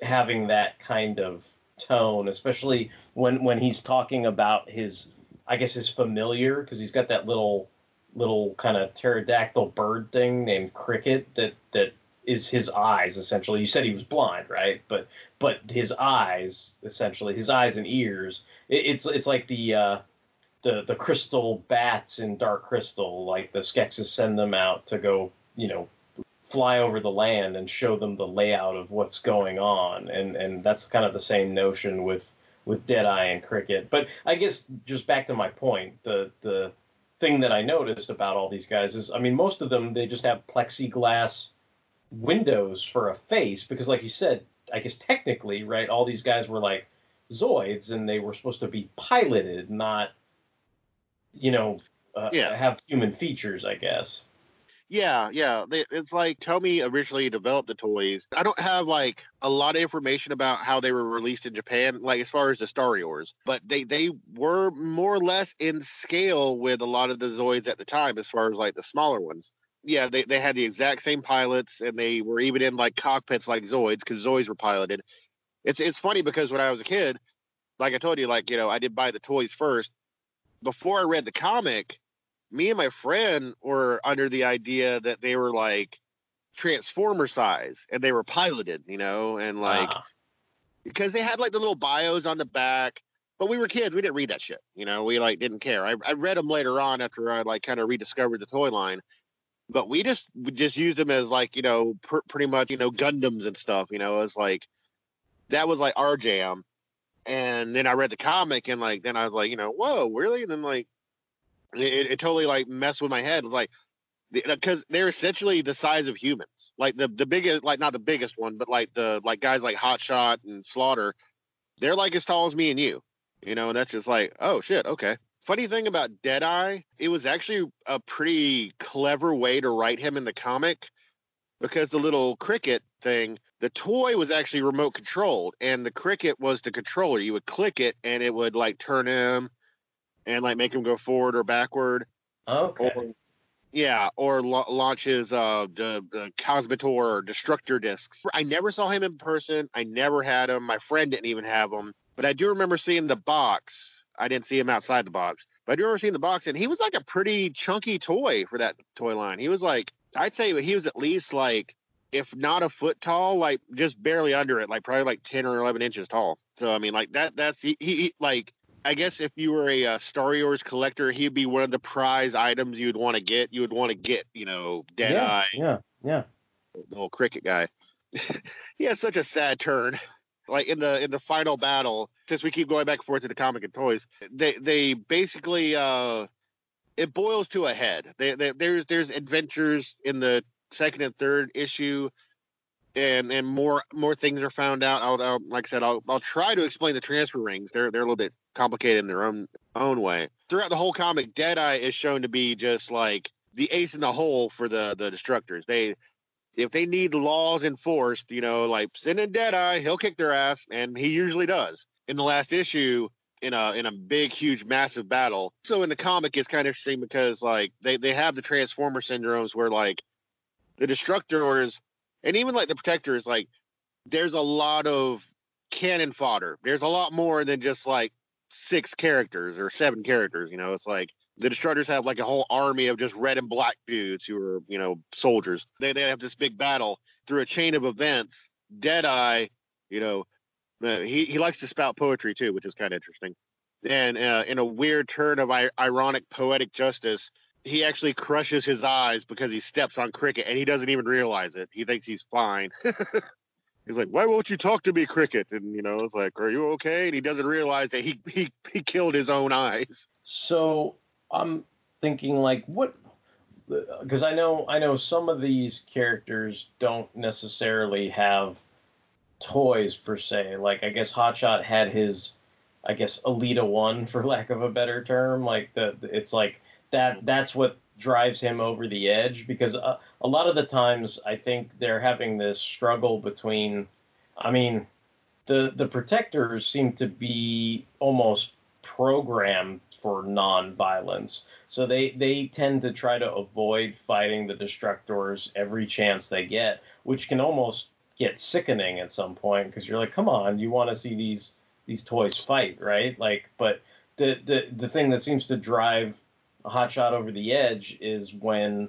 S9: having that kind of tone, especially when when he's talking about his, I guess his familiar, because he's got that little little kind of pterodactyl bird thing named Cricket that that is his eyes essentially. You said he was blind, right? But but his eyes essentially, his eyes and ears. It, it's it's like the uh, the the crystal bats in Dark Crystal. Like the Skeksis send them out to go, you know, fly over the land and show them the layout of what's going on, and and that's kind of the same notion with with Deadeye and Cricket. But I guess just back to my point, the the thing that I noticed about all these guys is, I mean, most of them they just have plexiglass windows for a face because, like you said, I guess technically, right, all these guys were like Zoids and they were supposed to be piloted, not, you know, uh,
S8: Yeah.
S9: have human features, I guess.
S8: Yeah, yeah. They, it's like Tomy originally developed the toys. I don't have like a lot of information about how they were released in Japan, like as far as the Starriors, but they they were more or less in scale with a lot of the Zoids at the time, as far as like the smaller ones. Yeah, they, they had the exact same pilots, and they were even in like cockpits like Zoids because Zoids were piloted. It's it's funny because when I was a kid, like I told you, like you know, I did buy the toys first. Before I read the comic, me and my friend were under the idea that they were like transformer size and they were piloted you know and like
S9: Ah.
S8: because they had like the little bios on the back. But we were kids; we didn't read that shit. You know, we like didn't care. I, I read them later on after I like kind of rediscovered the toy line. But we just we just used them as like you know pr- pretty much you know Gundams and stuff. You know, as like that was like our jam. And then I read the comic and like then I was like you know whoa really? And then like it, it totally like messed with my head. It was like because they're essentially the size of humans. Like the the biggest, like not the biggest one, but like the like guys like Hotshot and Slaughter, they're like as tall as me and you. You know, and that's just like, oh shit, okay. Funny thing about Deadeye, it was actually a pretty clever way to write him in the comic because the little cricket thing, the toy was actually remote controlled, and the cricket was the controller. You would click it, and it would like turn him and like make him go forward or backward.
S9: Okay.
S8: Or, yeah, or la- launches uh the, the Cosmitor Destructor discs. I never saw him in person. I never had him. My friend didn't even have him. But I do remember seeing the box. I didn't see him outside the box, but I do remember seeing the box, and he was like a pretty chunky toy for that toy line. He was like, I'd say he was at least like, if not a foot tall, like just barely under it, like probably like ten or eleven inches tall. So I mean, like that. That's he, he like I guess if you were a uh, Starriors collector, he'd be one of the prize items you'd want to get. You would want to get, you know, Dead
S9: yeah,
S8: Eye,
S9: Yeah, yeah.
S8: the little cricket guy. he has such a sad turn. Like in the in the final battle, since we keep going back and forth to the comic and toys, they they basically uh it boils to a head. They, they, there's there's adventures in the second and third issue and and more more things are found out. I'll, I'll like I said, I'll I'll try to explain the transfer rings. They're they're a little bit complicated in their own own way. Throughout the whole comic, Deadeye is shown to be just like the ace in the hole for the the destructors. They if they need laws enforced, you know, like send in Deadeye, he'll kick their ass, and he usually does. In the last issue, in a in a big, huge, massive battle. So in the comic, it's kind of interesting because like they they have the Transformer syndromes where like the Destructors and even like the Protectors, like there's a lot of cannon fodder. There's a lot more than just like six characters or seven characters. You know, it's like the Destructors have like a whole army of just red and black dudes who are you know soldiers. They they have this big battle through a chain of events. Deadeye, you know, uh, he he likes to spout poetry too, which is kind of interesting. And uh, in a weird turn of I- ironic poetic justice, he actually crushes his eyes because he steps on cricket and he doesn't even realize it. He thinks he's fine. he's like, "Why won't you talk to me, cricket?" And you know, it's like, "Are you okay?" And he doesn't realize that he he he killed his own eyes.
S9: So I'm thinking like what uh, because I know I know some of these characters don't necessarily have toys per se. Like I guess Hotshot had his I guess Alita 1 for lack of a better term, like the it's like that that's what drives him over the edge because uh, a lot of the times I think they're having this struggle between I mean the the protectors seem to be almost programmed for non-violence. So they they tend to try to avoid fighting the destructors every chance they get, which can almost get sickening at some point because you're like, come on, you want to see these these toys fight, right? Like, but the the the thing that seems to drive a hot shot over the edge is when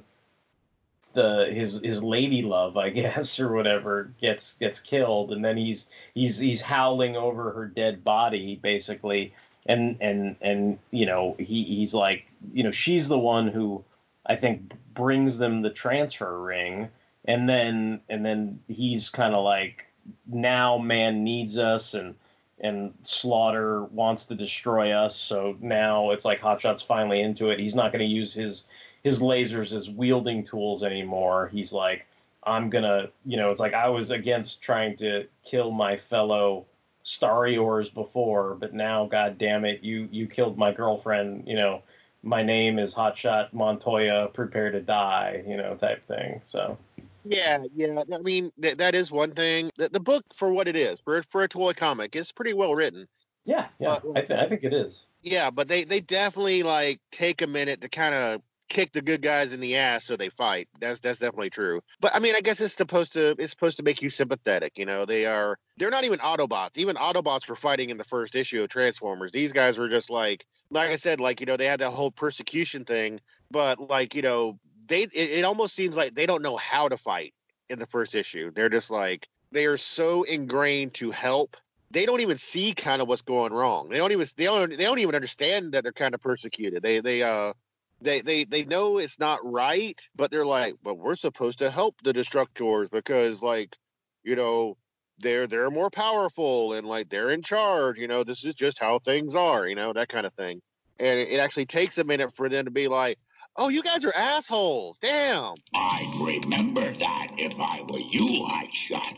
S9: the his his lady love, I guess, or whatever, gets gets killed, and then he's he's he's howling over her dead body, basically, and and and you know he he's like you know she's the one who I think brings them the transfer ring, and then and then he's kind of like now man needs us and and Slaughter wants to destroy us. So now it's like Hotshot's finally into it. He's not going to use his his lasers as wielding tools anymore. He's like, I'm gonna, you know, it's like I was against trying to kill my fellow Starriors before, but now, god damn it, you you killed my girlfriend. You know, my name is Hotshot Montoya. Prepare to die. You know, type thing. So.
S8: Yeah, yeah. I mean, th- that is one thing. The, the book, for what it is, for for a toy comic, is pretty well written.
S9: Yeah, yeah. I, th- I think it is.
S8: Yeah, but they they definitely like take a minute to kind of kick the good guys in the ass so they fight. That's that's definitely true. But I mean, I guess it's supposed to it's supposed to make you sympathetic. You know, they are they're not even Autobots. Even Autobots were fighting in the first issue of Transformers. These guys were just like like I said, like you know, they had that whole persecution thing. But like you know, they it, it almost seems like they don't know how to fight in the first issue. They're just like they are so ingrained to help they don't even see kind of what's going wrong. They don't even they don't they don't even understand that they're kind of persecuted. They they uh they they they know it's not right, but they're like, but we're supposed to help the destructors because like, you know, they're they're more powerful and like they're in charge. You know, this is just how things are. You know that kind of thing. And it, it actually takes a minute for them to be like, oh, you guys are assholes. Damn.
S12: I'd remember that if I were you, Hotshot.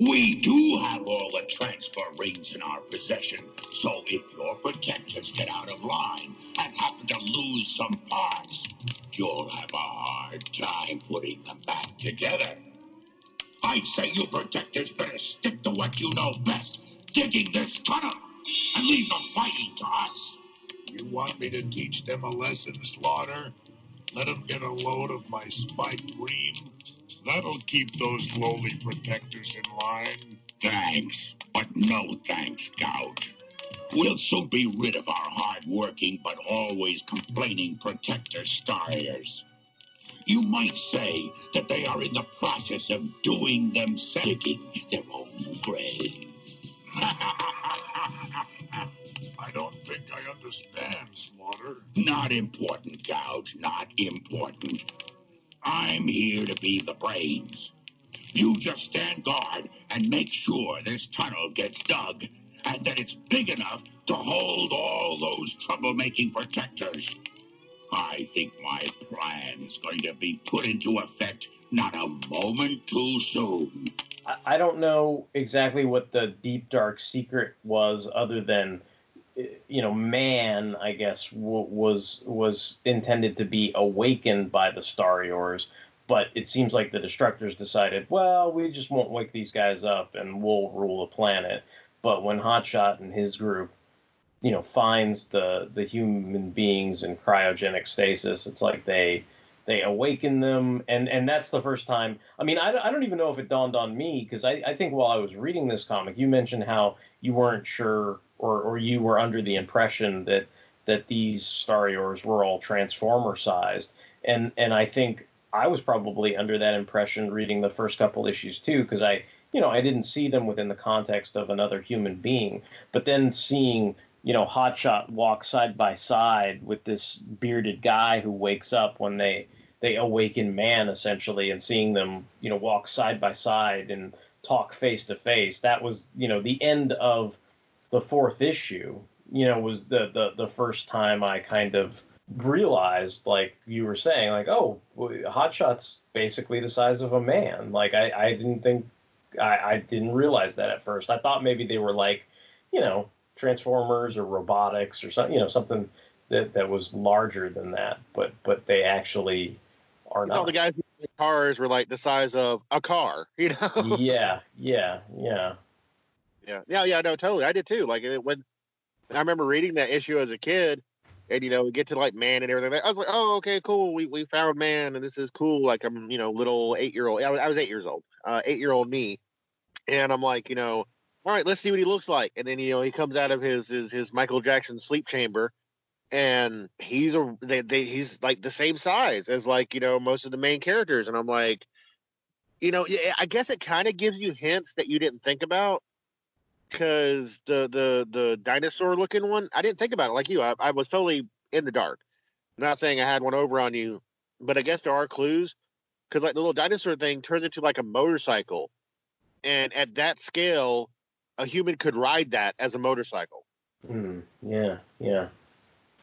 S12: We do have all the transfer rings in our possession, so if your protectors get out of line and happen to lose some parts, you'll have a hard time putting them back together. I say you protectors better stick to what you know best, digging this tunnel, and leave the fighting to us.
S14: You want me to teach them a lesson, Slaughter? Let them get a load of my spiked green? That'll keep those lowly protectors in line.
S12: Thanks, but no thanks, Gouge. We'll soon be rid of our hard-working but always complaining protector Starriors. You might say that they are in the process of doing themselves digging their own grave.
S14: I don't think I understand, Slaughter.
S12: Not important, Gouge, not important. I'm here to be the brains. You just stand guard and make sure this tunnel gets dug and that it's big enough to hold all those troublemaking protectors. I think my plan is going to be put into effect not a moment too soon.
S9: I, don't know exactly what the deep dark secret was, other than you know, man, I guess w- was was intended to be awakened by the Starriors, but it seems like the Destructors decided, well, we just won't wake these guys up and we'll rule the planet. But when Hotshot and his group, you know, finds the the human beings in cryogenic stasis, it's like they they awaken them and and that's the first time i mean i, I don't even know if it dawned on me because I, I think while i was reading this comic you mentioned how you weren't sure or, or you were under the impression that that these Starriors were all transformer sized. And and i think i was probably under that impression reading the first couple issues too because i you know i didn't see them within the context of another human being. But then seeing you know hotshot walk side by side with this bearded guy who wakes up when they they awaken man essentially and seeing them you know walk side by side and talk face to face that was you know the end of the fourth issue you know was the the, the first time i kind of realized like you were saying like oh hotshot's basically the size of a man. Like i i didn't think I, I didn't realize that at first. I thought maybe they were like you know transformers or robotics or something you know something that that was larger than that but but they actually are
S8: All
S9: not.
S8: the guys in the cars were like the size of a car, you know?
S9: yeah yeah yeah
S8: Yeah, yeah, yeah. No, totally. I did too. Like when I remember reading that issue as a kid, and you know, we get to like man and everything. I was like, oh, okay, cool. We we found man, and this is cool. Like I'm, you know, little eight year old. I was, eight years old. Uh, eight year old me, and I'm like, you know, all right, let's see what he looks like. And then you know, he comes out of his his, his Michael Jackson sleep chamber, and he's a they, they he's like the same size as like you know most of the main characters, and I'm like, you know, I guess it kind of gives you hints that you didn't think about because the the the dinosaur looking one, I didn't think about it like you. I, I was totally in the dark. I'm not saying I had one over on you, but I guess there are clues because like the little dinosaur thing turns into like a motorcycle, and at that scale, a human could ride that as a motorcycle.
S9: Hmm. yeah yeah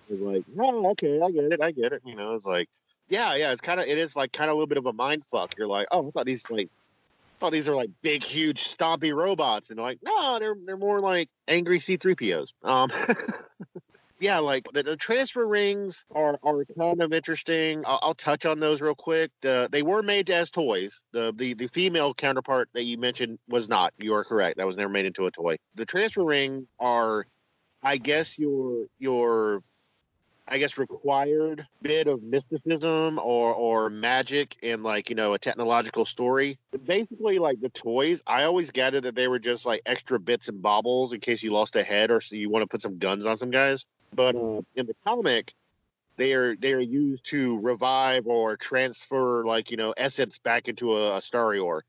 S8: It's like, oh, okay, I get it, I get it. You know, it's like, yeah, yeah, it's kind of, it is like kind of a little bit of a mind fuck. You're like, oh, I thought these like, thought these are like big, huge, stompy robots, and like, no, they're they're more like angry C-3POs. Um, yeah, like the, the transfer rings are are kind of interesting. I'll, I'll touch on those real quick. The, they were made as toys. The, the the female counterpart that you mentioned was not. You are correct. That was never made into a toy. The transfer ring are, I guess, your your I guess required bit of mysticism or or magic in like you know a technological story. Basically, like the toys, I always gathered that they were just like extra bits and baubles in case you lost a head or so you want to put some guns on some guys. But uh, in the comic, they are they are used to revive or transfer like you know essence back into a, a Starrior.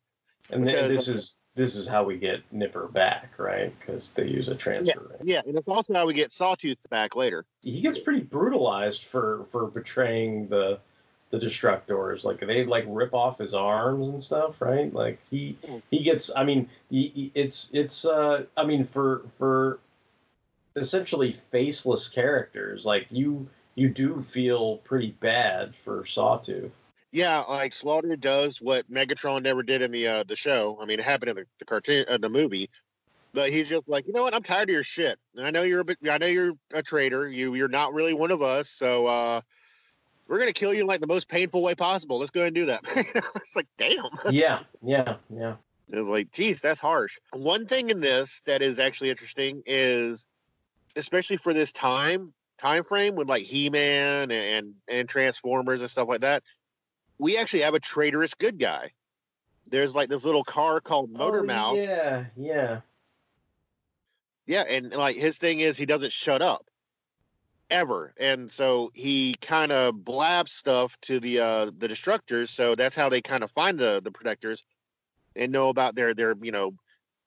S9: and th-
S8: Because
S9: this is this is how we get Nipper back, right? Because they use a transfer ring.
S8: Yeah, and it's also how we get Sawtooth back later.
S9: He gets pretty brutalized for for betraying the the Destructors. Like they like rip off his arms and stuff, right? Like he he gets. I mean, he, he- it's it's. uh I mean, for for essentially faceless characters, like you you do feel pretty bad for Sawtooth.
S8: Yeah, like Slaughter does what Megatron never did in the uh, the show. I mean, it happened in the, the cartoon, uh, the movie. But he's just like, you know what? I'm tired of your shit. And I know you're a bit, I know you're a traitor. You you're not really one of us. So uh, we're gonna kill you in like the most painful way possible. Let's go ahead and do that. it's like, damn.
S9: yeah, yeah, yeah.
S8: It was like, geez, that's harsh. One thing in this that is actually interesting is, especially for this time time frame with like He Man and and Transformers and stuff like that, we actually have a traitorous good guy. There's like this little car called Motor
S9: Oh,
S8: Mouth.
S9: Yeah, yeah.
S8: Yeah, and like his thing is he doesn't shut up ever, and so he kind of blabs stuff to the uh the destructors. So that's how they kind of find the the protectors and know about their their you know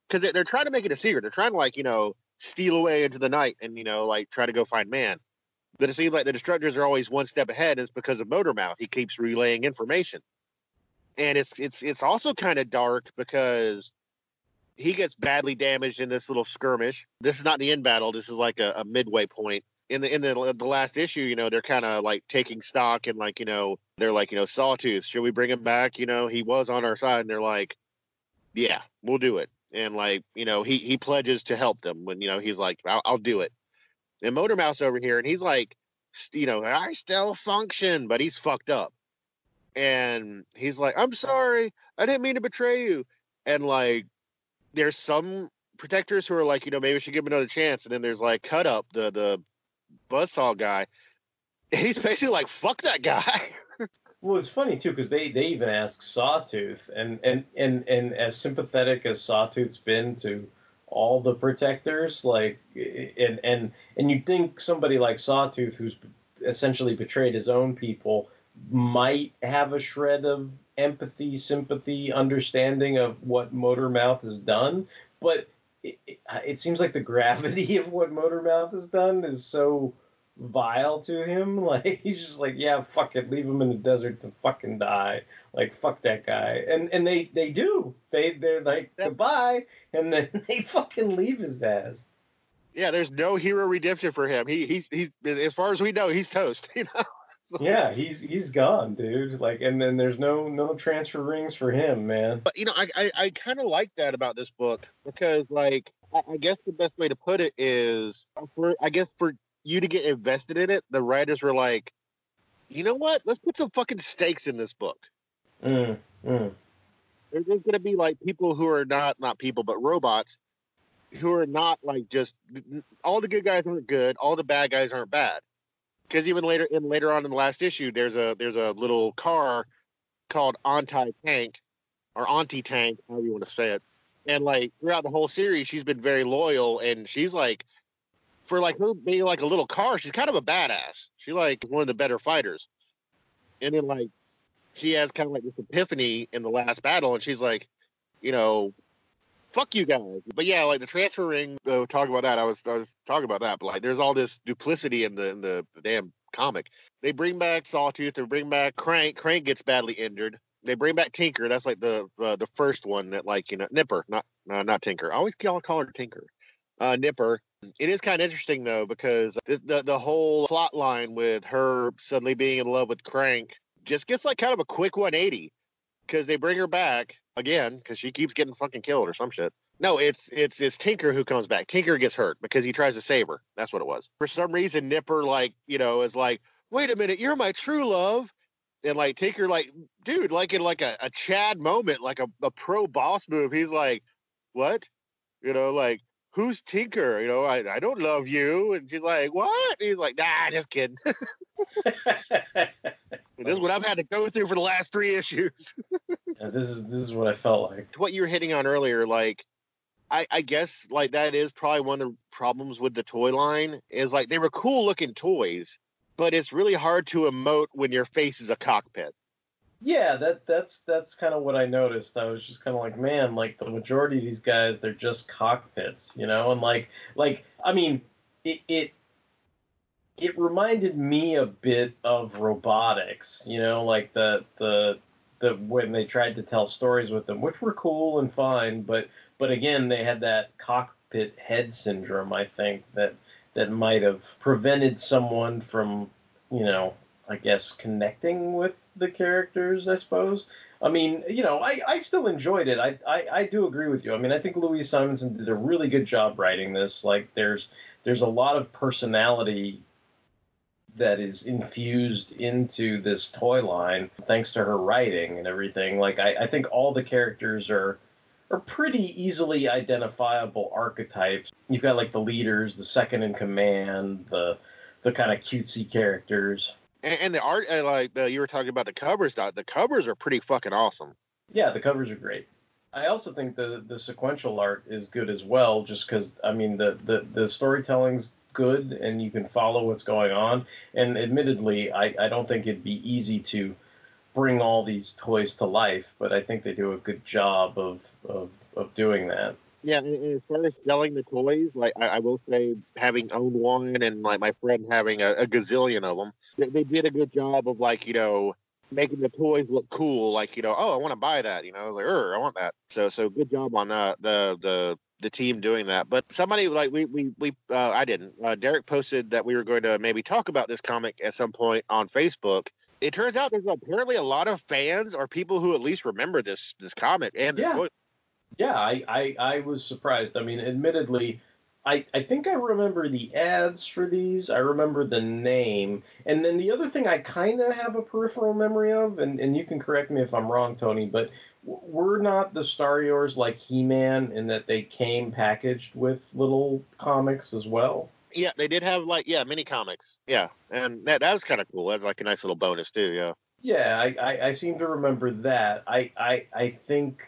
S8: because they're, they're trying to make it a secret. They're trying to like you know steal away into the night and you know like try to go find man. But it seems like the destructors are always one step ahead. Is because of Motormouth. He keeps relaying information, and it's it's it's also kind of dark because he gets badly damaged in this little skirmish. This is not the end battle. This is like a, a midway point. In the in the the last issue, you know, they're kind of like taking stock and like you know they're like you know Sawtooth, should we bring him back? You know, he was on our side, and they're like, yeah, we'll do it. And like you know, he he pledges to help them when you know he's like, I'll, I'll do it. And Motormouth over here, and he's like, you know, I still function, but he's fucked up. And he's like, I'm sorry, I didn't mean to betray you. And like, there's some protectors who are like, you know, maybe we should give him another chance. And then there's like Cut Up, the the buzzsaw guy. And he's basically like, fuck that guy.
S9: Well, it's funny too because they they even ask Sawtooth, and and and and as sympathetic as Sawtooth's been to all the protectors, like and and and you'd think somebody like Sawtooth, who's essentially betrayed his own people, might have a shred of empathy, sympathy, understanding of what Motormouth has done, but it, it, it seems like the gravity of what Motormouth has done is so vile to him. Like he's just like, yeah, fuck it, leave him in the desert to fucking die. Like fuck that guy. And and they they do. They they're like goodbye, and then they fucking leave his ass.
S8: Yeah, there's no hero redemption for him. He he's he's as far as we know, he's toast. You know. So-
S9: Yeah, he's he's gone, dude. Like, and then there's no no transfer rings for him, man.
S8: But you know, I I, I kind of like that about this book because, like, I, I guess the best way to put it is, for I guess for you to get invested in it, the writers were like, you know what? Let's put some fucking stakes in this book.
S9: Mm, mm.
S8: There- There's gonna be like people who are not not people but robots who are not like just all the good guys aren't good, all the bad guys aren't bad. Because even later in later on in the last issue, there's a there's a little car called Anti Tank or Auntie Tank, however you want to say it. And like throughout the whole series, she's been very loyal, and she's like, for like her being like a little car, she's kind of a badass. She like one of the better fighters. And then like she has kind of like this epiphany in the last battle, and she's like, you know, fuck you guys. But yeah, like the transfer ring. Uh, talk about that. I was I was talking about that, but like there's all this duplicity in the in the, damn comic. They bring back Sawtooth. They bring back Crank. Crank gets badly injured. They bring back Tinker. That's like the uh, the first one that like you know Nipper, not uh, not Tinker. I always call call her Tinker. Uh, Nipper. It is kind of interesting though because the, the the whole plot line with her suddenly being in love with Crank just gets like kind of a quick 180 because they bring her back again because she keeps getting fucking killed or some shit. No, it's it's it's Tinker who comes back. Tinker gets hurt because he tries to save her. That's what it was. For some reason, Nipper like you know is like, wait a minute, you're my true love, and like Tinker like, dude, like in like a, a Chad moment, like a, a pro boss move. He's like, what? You know, like who's Tinker? You know, I I don't love you, and she's like, what? And he's like, nah, just kidding. this is what I've had to go through for the last three issues.
S9: Yeah, this is this is what I felt like.
S8: to what you were hitting on earlier, like I, I guess like that is probably one of the problems with the toy line is like they were cool looking toys, but it's really hard to emote when your face is a cockpit.
S9: Yeah, that that's that's kind of what I noticed. I was just kind of like, man, like the majority of these guys, they're just cockpits, you know, and like like I mean, it it it reminded me a bit of Robotix, you know, like the the the when they tried to tell stories with them, which were cool and fine, but but again, they had that cockpit head syndrome. I think that that might have prevented someone from, you know, I guess connecting with the characters. I suppose. I mean, you know, I, I still enjoyed it. I, I I do agree with you. I mean, I think Louise Simonson did a really good job writing this. Like, there's there's a lot of personality that is infused into this toy line thanks to her writing and everything. Like I, I think all the characters are are pretty easily identifiable archetypes. You've got like the leaders, the second in command, the the kind of cutesy characters.
S8: And, and the art, uh, like uh, you were talking about the covers, the covers are pretty fucking awesome.
S9: Yeah, the covers are great. I also think the the sequential art is good as well, just because I mean the the the storytelling's good and you can follow what's going on. And admittedly, I I don't think it'd be easy to bring all these toys to life, but I think they do a good job of of of doing that.
S8: Yeah, and, as far as selling the toys, like I, I will say, having owned one and like my friend having a, a gazillion of them, they, they did a good job of like you know making the toys look cool. Like you know, oh, I want to buy that. You know, I was like, er, I want that. So so good job on that. The the the team doing that. But somebody like we we we uh, I didn't. Uh, Derek posted that we were going to maybe talk about this comic at some point on Facebook. It turns out there's apparently a lot of fans or people who at least remember this this comic and this
S9: Yeah.
S8: book.
S9: Yeah, I, I, I was surprised. I mean, admittedly, I, I think I remember the ads for these. I remember the name. And then the other thing I kind of have a peripheral memory of, and, and you can correct me if I'm wrong, Tony, but w- were not the Starriors like He Man in that they came packaged with little comics as well?
S8: Yeah, they did have like yeah mini comics. Yeah, and that that was kind of cool. That's like a nice little bonus too. Yeah.
S9: Yeah, I, I, I seem to remember that. I, I I think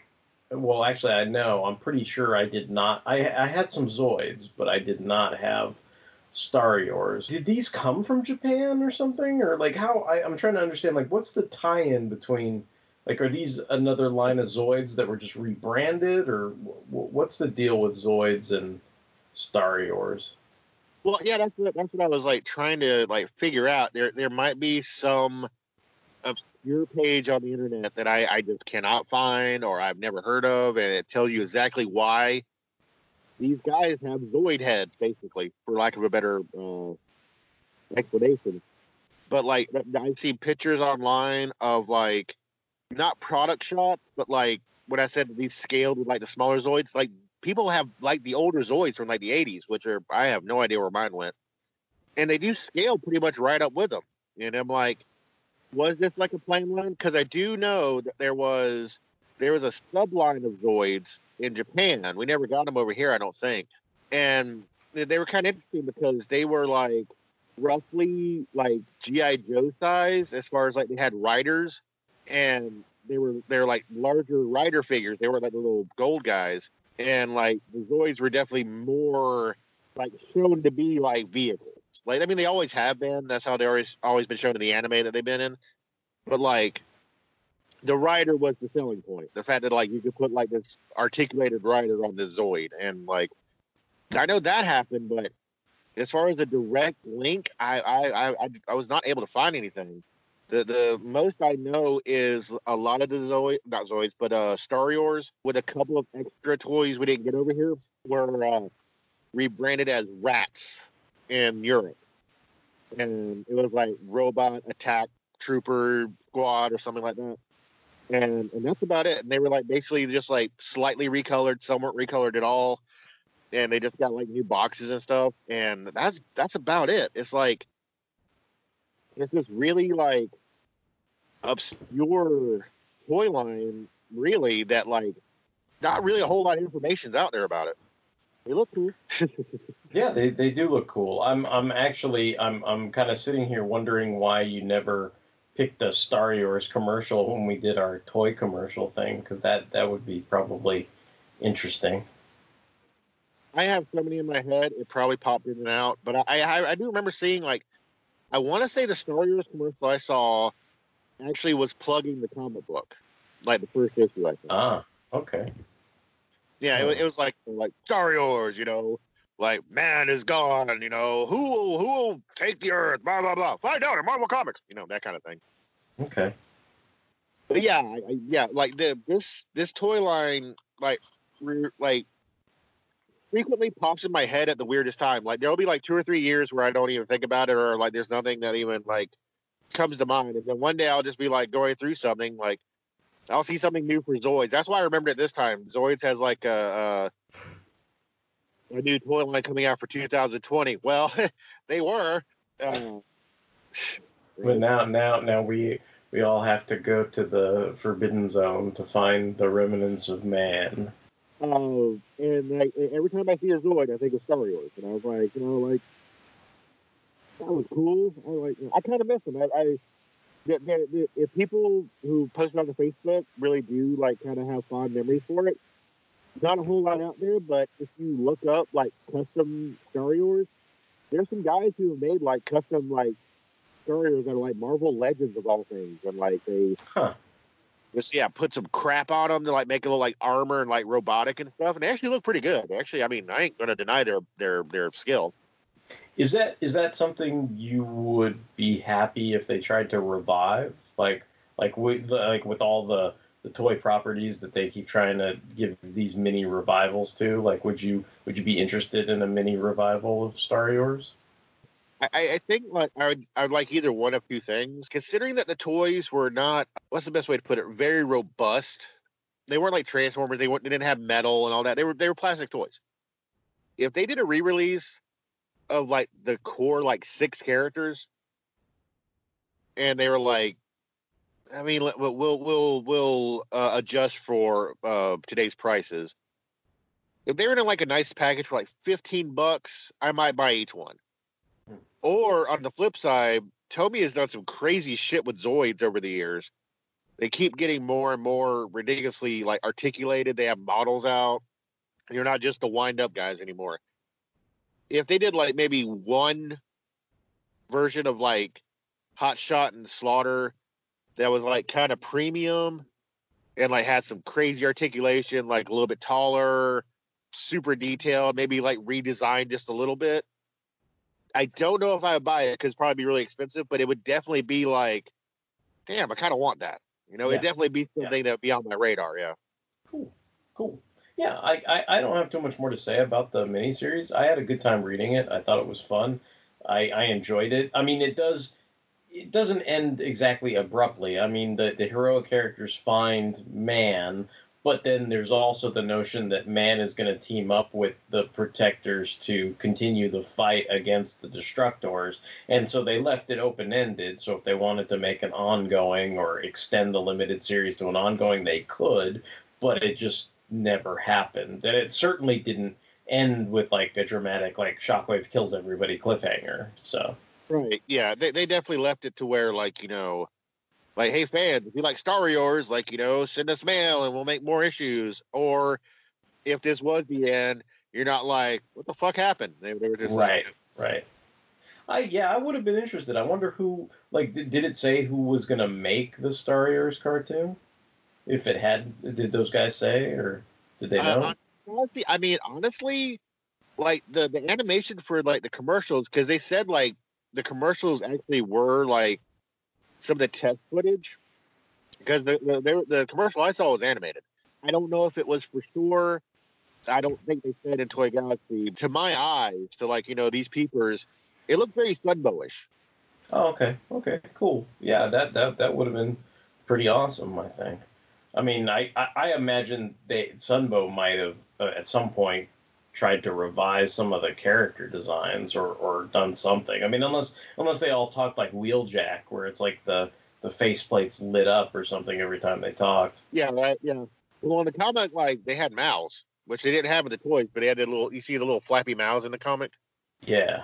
S9: well actually I know, I'm pretty sure I did not I I had some Zoids, but I did not have Starriors. Did these come from Japan or something? Or like how I, I'm trying to understand like what's the tie in between like are these another line of Zoids that were just rebranded or w- what's the deal with Zoids and Starriors?
S8: Well, yeah, that's what that's what I was like trying to like figure out. There there might be some obscure page on the internet that I I just cannot find or I've never heard of, and it tells you exactly why these guys have Zoid heads, basically, for lack of a better uh, explanation. But like, I see pictures online of like not product shots, but like when I said these scaled with like the smaller Zoids, like people have like the older Zoids from like the 80s, which are I have no idea where mine went. And they do scale pretty much right up with them. And I'm like, was this like a plane line? Because I do know that there was there was a subline of Zoids in Japan. We never got them over here, I don't think. And they- were kind of interesting because they were like roughly like GI Joe size as far as like they had riders, and they were they're like larger rider figures. They were like the little gold guys, and like the Zoids were definitely more like shown to be like vehicles. Like I mean, they always have been. That's how they always always been shown in the anime that they've been in. But like the rider was the selling point. The fact that like you could put like this articulated rider on the Zoid, and like I know that happened, but as far as the direct link, I I I, I, was not able to find anything. The the most I know is a lot of the Zoid, not Zoids, but uh Starriors with a couple of extra toys we didn't get over here were uh, rebranded as Rats in Europe, and it was like Robot Attack Trooper Squad or something like that. And and that's about it. And they were like basically just like slightly recolored. Some weren't recolored at all and they just got like new boxes and stuff and that's that's about it it's like it's just really like obscure toy line really that like not really a whole lot of information's out there about it they look cool
S9: Yeah, they, they do look cool. I'm I'm actually I'm I'm kind of sitting here wondering why you never picked a Starriors commercial when we did our toy commercial thing because that that would be probably interesting.
S8: i have so many in my head it probably popped in and out but i i, I do remember seeing like i want to say the Starriors commercial i saw actually was plugging the comic book, like the first issue. I think.
S9: Ah, okay.
S8: Yeah, it, was- it was like like Starriors, you know, like man is gone, you know, who will, who will take the Earth, blah blah blah. Find out in Marvel Comics, you know, that kind of thing.
S9: Okay.
S8: But yeah, I, I, yeah, like the this this toy line, like re, like frequently pops in my head at the weirdest time. Like there'll be like two or three years where I don't even think about it, or like there's nothing that even like comes to mind, and then one day I'll just be like going through something like. I'll see something new for Zoids. That's why I remembered it this time. Zoids has like a, a a new toy line coming out for 2020. Well, they were. Uh,
S9: But now, now, now we we all have to go to the Forbidden Zone to find the remnants of man.
S8: uh, and like every time I see a Zoid, I think of Starriors, and I was like, you know, like that was cool. I like, I kind of miss them. I, I the, the, the, if people who post it on the Facebook really do like kind of have fond memories for it, not a whole lot out there. But if you look up like custom Starriors, there's some guys who have made like custom like Starriors that are like Marvel Legends of all things, and like they
S9: Huh.
S8: just yeah put some crap on them to like make it look like armor and like robotic and stuff, and they actually look pretty good. Actually, I mean, I ain't gonna deny their their their skill.
S9: Is that is that something you would be happy if they tried to revive? Like like with like with all the the toy properties that they keep trying to give these mini revivals to. Like, would you would you be interested in a mini revival of Starriors?
S8: I, I think like I would I would like either one of two things. Considering that the toys were not what's the best way to put it? Very robust. They weren't like Transformers. They weren't. They didn't have metal and all that. They were they were plastic toys. If they did a re-release of like the core like six characters, and they were like, I mean, we'll we'll we'll, uh, adjust for uh, today's prices. If they were in like a nice package for like fifteen bucks, I might buy each one. Or on the flip side, Tomy has done some crazy shit with Zoids over the years. They keep getting more and more ridiculously like articulated. They have models out. You're not just the wind up guys anymore. If they did like maybe one version of like Hot Shot and Slaughter that was like kind of premium and like had some crazy articulation, like a little bit taller, super detailed, maybe like redesigned just a little bit. I don't know if I would buy it because probably be really expensive, but it would definitely be like, damn, I kind of want that. You know,
S9: Yeah.
S8: it'd definitely be something that would be on my radar. Yeah.
S9: Cool. Cool. Yeah, I, I, I don't have too much more to say about the miniseries. I had a good time reading it. I thought it was fun. I, I enjoyed it. I mean, it does it doesn't end exactly abruptly. I mean, the, the heroic characters find man, but then there's also the notion that man is going to team up with the protectors to continue the fight against the destructors. And so they left it open ended. So if they wanted to make an ongoing or extend the limited series to an ongoing, they could, but it just never happened. And it certainly didn't end with like a dramatic, like Shockwave kills everybody cliffhanger. So.
S8: Right. Yeah. They, they definitely left it to where, like, you know, like, hey, fans, if you like Starriors, like, you know, send us mail and we'll make more issues. Or if this was the end, you're not like, what the fuck happened? They, they were just
S9: right,
S8: like,
S9: right. I yeah, I would have been interested. I wonder who like did, did it say who was gonna make the Starriors cartoon? If it had, did those guys say or did they know?
S8: Uh, I mean, honestly, like the the animation for like the commercials, because they said like the commercials actually were like some of the test footage, because the the, the the commercial I saw was animated. I don't know if it was for sure. I don't think they said in Toy Galaxy. To my eyes, to like you know these peepers, it looked very Sunbowish.
S9: Oh, okay, okay, cool. Yeah, that that that would have been pretty awesome. I think. I mean, I I, I imagine they Sunbow might have uh, at some point tried to revise some of the character designs or or done something. I mean, unless unless they all talked like Wheeljack, where it's like the the faceplates lit up or something every time they talked.
S8: Yeah, right. Yeah. Well, in the comic, like they had mouths, which they didn't have in the toys, but they had the little. You see the little flappy mouths in the comic.
S9: Yeah.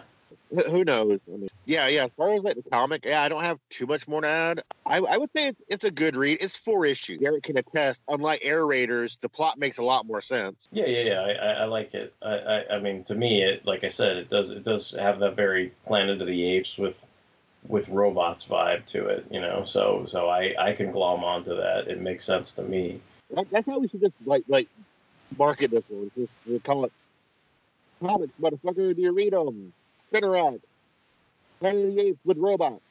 S8: Wh- Who knows? I mean, yeah, yeah. As far as like the comic, yeah, I don't have too much more to add. I, I would say it's, it's a good read. It's four issues. Garrett can attest. Unlike Air Raiders, the plot makes a lot more sense.
S9: Yeah, yeah, yeah. I, I, like it. I, I, I mean, to me, it like I said, it does it does have that very Planet of the Apes with with robots vibe to it, you know. So so I I can glom onto that. It makes sense to me.
S8: That's how we should just like like market this one. Just we call it comics, motherfucker. Do you read them? Spinner Rack. Planet of the Apes with robots.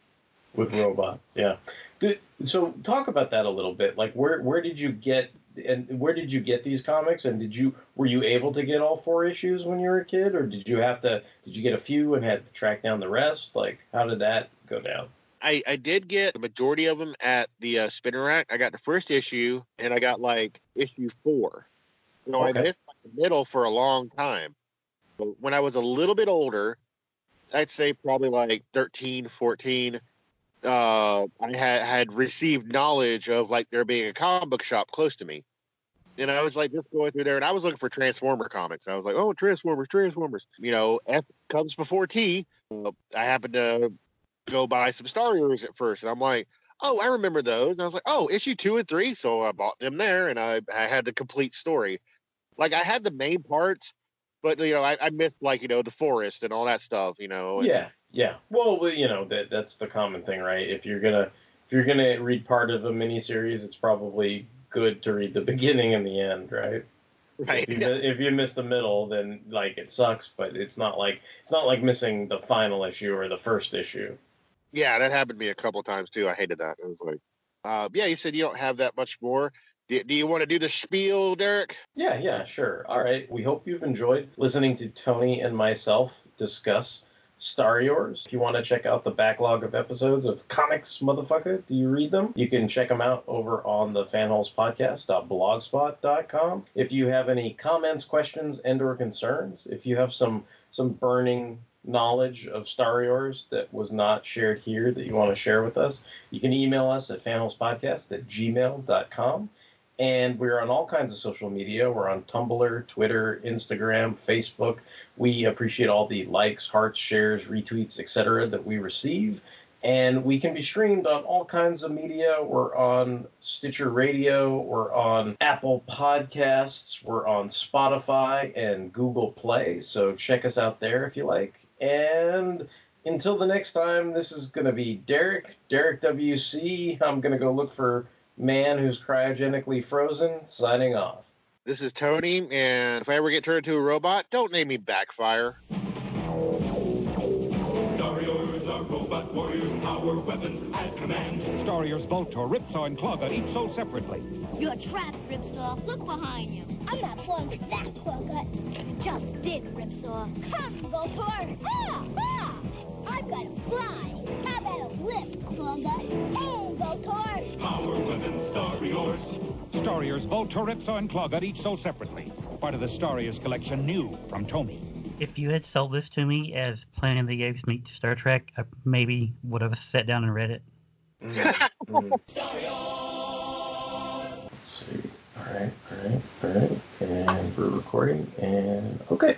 S9: with robots. Yeah. Did, so talk about that a little bit. Like where where did you get and where did you get these comics? And did you were you able to get all four issues when you were a kid, or did you have to? Did you get a few and had to track down the rest? Like how did that go down?
S8: I, I did get the majority of them at the uh, spinner rack. I got the first issue, and I got like issue four. So
S9: Okay.
S8: I missed like, the middle for a long time. But when I was a little bit older, I'd say probably like 13, 14, uh, I had, had received knowledge of like there being a comic book shop close to me. And I was like just going through there, and I was looking for Transformer comics. I was like, "Oh, Transformers, Transformers!" You know, F comes before T. I happened to go buy some Starriors at first, and I'm like, "Oh, I remember those." And I was like, "Oh, issue two and three. So I bought them there, and I I had the complete story. Like I had the main parts, but you know, I, I missed like you know the forest and all that stuff. You know. and-
S9: Yeah, yeah. Well, you know that that's the common thing, right? If you're gonna if you're gonna read part of a miniseries, it's probably good to read the beginning and the end, right?
S8: Right.
S9: If you, if you miss the middle, then like it sucks, but it's not like it's not like missing the final issue or the first issue.
S8: Yeah, that happened to me a couple times too. I hated that. It was like, uh, yeah, you said you don't have that much more. Do, do you want to do the spiel, Derek?
S9: Yeah, yeah, sure. All right. We hope you've enjoyed listening to Tony and myself discuss Starriors. If you want to check out the backlog of episodes of Comics, motherfucker, do you read them? You can check them out over on the fanholespodcast.blogspot.com. If you have any comments, questions, and or concerns, if you have some some burning knowledge of Starriors that was not shared here that you want to share with us, you can email us at fanholespodcast at gmail.com. And we're on all kinds of social media. We're on Tumblr, Twitter, Instagram, Facebook. We appreciate all the likes, hearts, shares, retweets, etc. that we receive. And we can be streamed on all kinds of media. We're on Stitcher Radio, we're on Apple Podcasts, we're on Spotify and Google Play. So check us out there if you like. And until the next time, this is going to be Derek, Derek WC. I'm going to go look for man who's cryogenically frozen, signing off.
S8: This is Tony, and if I ever get turned into a robot, don't name me Backfire.
S12: Starriors are robot warriors, power weapons at command.
S17: Starriors, Voltor, Ripsaw, and Clogger, each sold separately.
S11: You're trapped, Ripsaw. Look behind you. I'm not falling for that, Clogut. You just did, Ripsaw. Ha, Voltor. Ah, ah. I've got to fly. How about a lift, Clogut? Hey, Voltor.
S12: Power weapons, Starriors.
S17: Starriors, Voltor, Ripsaw, and Clogger, each sold separately. Part of the Starriors collection, new from Tomy.
S3: If you had sold this to me as Planet of the Apes meets Star Trek, I maybe would have sat down and read it. Mm.
S9: Let's see. All right, all right, all right. And we're recording. And okay.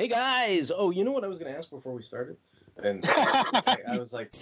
S9: Hey guys! Oh, you know what I was going to ask before we started? And I, I was like,